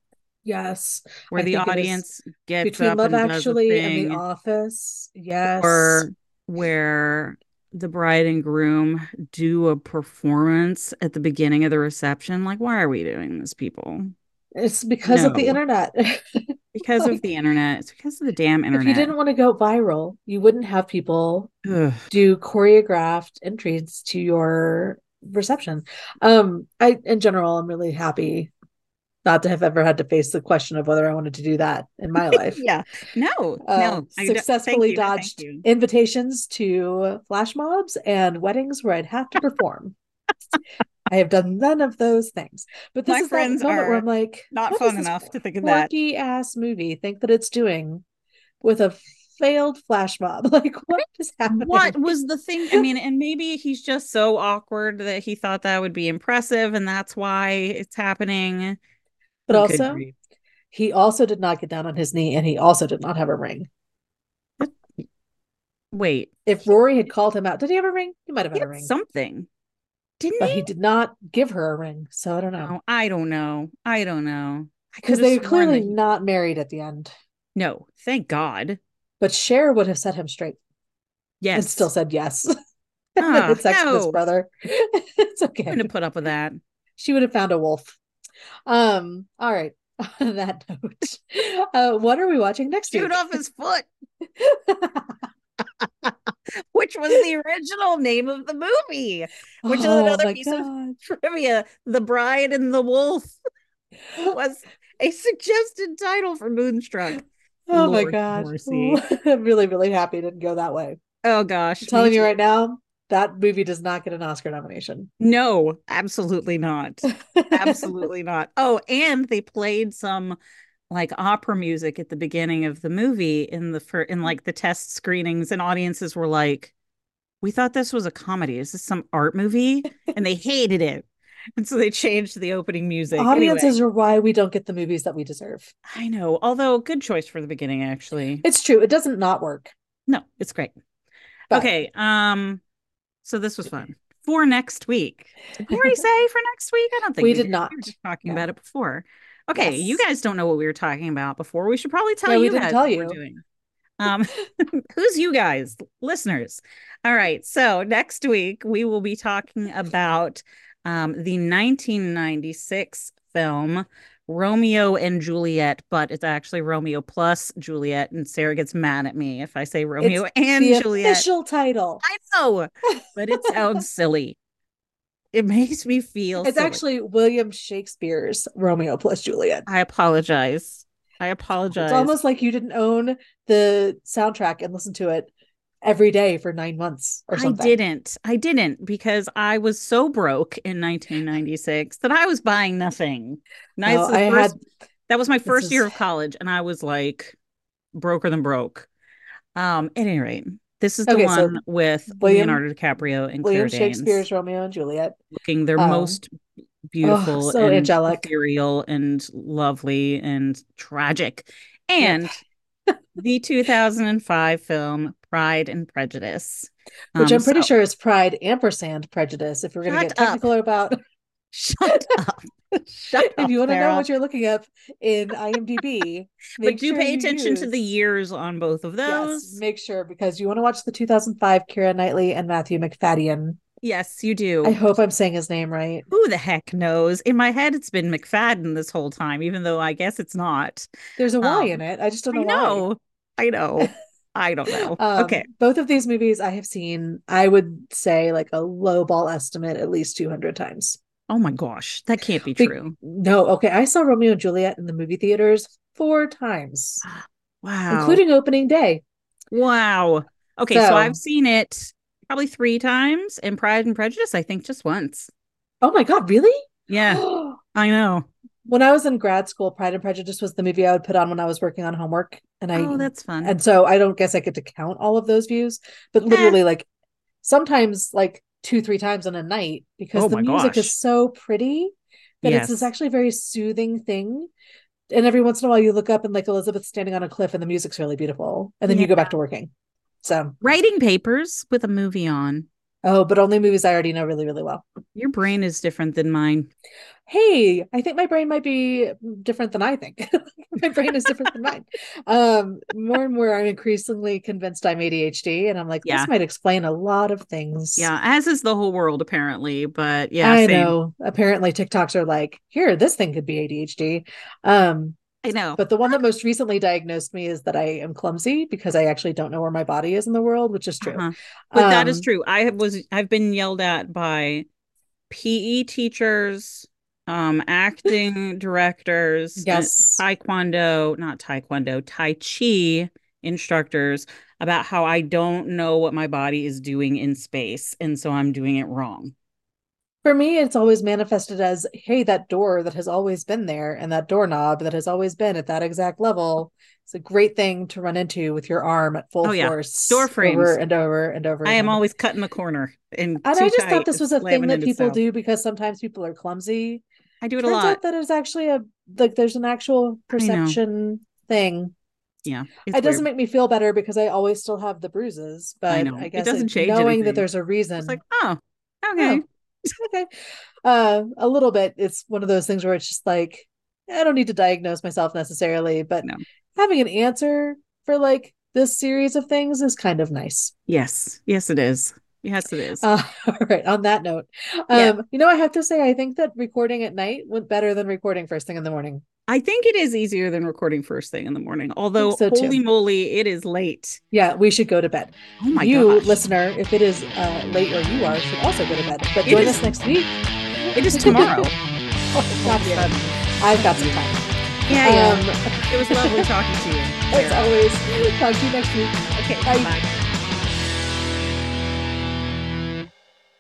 Yes. where I the think it is audience gets between up Love and Actually and The Office. Yes. or where the bride and groom do a performance at the beginning of the reception. Like, why are we doing this, people? It's because of the internet. Because Like, of the internet. It's because of the damn internet. if you didn't want to go viral, you wouldn't have people Ugh. do choreographed entries to your reception. Um, I in general, I'm really happy not to have ever had to face the question of whether I wanted to do that in my life. Yeah. No, Uh, no. Successfully you, dodged invitations to flash mobs and weddings where I'd have to perform. I have done none of those things. But this My is that friends moment where I'm like, Not fun this enough to think of that. quirky ass movie think that it's doing with a failed flash mob? Like, what is happening? What was the thing? I mean, and maybe he's just so awkward that he thought that would be impressive, and that's why it's happening. But Good also, he also did not get down on his knee, and he also did not have a ring. Wait, If Rory had called him out, did he have a ring? He might have he had a had ring, something, didn't but he? he did not give her a ring. So I don't know No, I don't know. I don't know. Because they have were clearly that he- not married at the end. No, thank God. But Cher would have set him straight Yes, and still said yes. Had sex with his no. brother. it's okay. I'm going to put up with that. She would have found a wolf. Um. All right. On that note, uh, what are we watching next Shoot week? off his foot, which was the original name of the movie. Which is oh another my piece of- Trivia: The Bride and the Wolf was a suggested title for Moonstruck. Oh my Lord God. mercy. I'm really, really happy it didn't go that way. Oh gosh, I'm telling you right now, that movie does not get an Oscar nomination. No, absolutely not. absolutely not. Oh, and they played some like opera music at the beginning of the movie in the for in like the test screenings and audiences were like we thought this was a comedy. Is this some art movie? And they hated it. And so they changed the opening music. Audiences anyway, are why we don't get the movies that we deserve. i know although good choice for the beginning actually. It's true. It doesn't not work. no it's great. But- okay um so this was fun. For next week. Did we already say for next week? I don't think We did not. we were just talking No. about it before okay you guys don't know what we were talking about before we should probably tell Yeah, you we didn't guys tell what you. we're doing um who's you guys listeners all right so next week we will be talking about um the 1996 film Romeo and Juliet, but it's actually Romeo plus Juliet, and Sara gets mad at me if I say Romeo and the Juliet. official title. I know, but it sounds silly. It makes me feel It's silly. actually William Shakespeare's Romeo plus Juliet. I apologize. I apologize. It's almost like you didn't own the soundtrack and listen to it every day for nine months or I didn't. I didn't because I was so broke in 1996 that I was buying nothing. Nice. No, I first, had that was my first is- year of college, and I was like broker than broke. Um, at any rate, this is the Okay, so one with William- Leonardo DiCaprio and William Claire Danes Shakespeare's Romeo and Juliet. looking their um, most beautiful so and angelic. ethereal and lovely and tragic. And the 2005 film Pride and Prejudice. Which Um, I'm pretty so- sure is Pride ampersand prejudice. If we're going to get technical about, Shut up. Shut up. if you want to know what you're looking up in IMDb, but do sure pay attention to the years on both of those. Yes, make sure because you want to watch the 2005 Keira Knightley and Matthew McFadden. Yes, you do. I hope I'm saying his name right. Who the heck knows? In my head, it's been McFadden this whole time, even though I guess it's not. There's a Y Um, in it. I just don't I know, why. I know. I don't know. Um, okay. Both of these movies I have seen, I would say like a low ball estimate at least 200 times. Oh my gosh. That can't be true. No, okay. I saw Romeo and Juliet in the movie theaters four times, Wow. including opening day. wow. Okay. So, So- I've seen it probably three times and Pride and Prejudice, I think just once. Oh my God, really? Yeah, I know. when I was in grad school, Pride and Prejudice was the movie I would put on when I was working on homework. And I oh, that's fun. and so I don't guess I get to count all of those views, but literally like sometimes like two, three times in a night because Oh the music gosh. is so pretty that it's this actually very soothing thing. And every once in a while you look up and like Elizabeth's standing on a cliff and the music's really beautiful. And then you go back to working. So Writing papers with a movie on. Oh, but only movies I already know really, really well. Your brain is different than mine. hey i think my brain might be different than i think my brain is different than mine um more and more i'm increasingly convinced i'm adhd and i'm like Yeah. this might explain a lot of things Yeah, as is the whole world apparently, but yeah, i same. know apparently tiktoks are like here this thing could be adhd um I know. but the one that most recently diagnosed me is that i am clumsy because i actually don't know where my body is in the world which is true Uh-huh. But that is Um, true. I have- was I've been yelled at by PE teachers, um, acting directors, uh, yes taekwondo, not taekwondo, tai chi instructors about how I don't know what my body is doing in space, and so I'm doing it wrong. For me, it's always manifested as, hey, that door that has always been there and that doorknob that has always been at that exact level. It's a great thing to run into with your arm at full Oh, yeah. force. Door frames. Over and over and over. I am over. always cutting the corner and, And I just tight thought this was a thing that people stuff. do because sometimes people are clumsy. I do it a Turns lot. out that is actually a like there's an actual perception thing. Yeah, it it's doesn't make me feel better because I always still have the bruises, but I. It guess doesn't it- change knowing anything. that there's a reason. It's like, oh, okay. Oh. okay uh a little bit it's one of those things where it's just like i don't need to diagnose myself necessarily but No. having an answer for like this series of things is kind of nice Yes, yes, it is. Yes, it is. uh, all right on that note um Yeah. you know i have to say i think that recording at night went better than recording first thing in the morning I think it is easier than recording first thing in the morning. Although, so, holy moly, it is late. yeah we should go to bed Oh my god. you gosh. listener if it is uh late where you are should also go to bed but It join is- us next week It is tomorrow. oh, yet. i've got some time yeah, yeah. um it was lovely talking to you. as always talk to you next week Okay, bye. bye.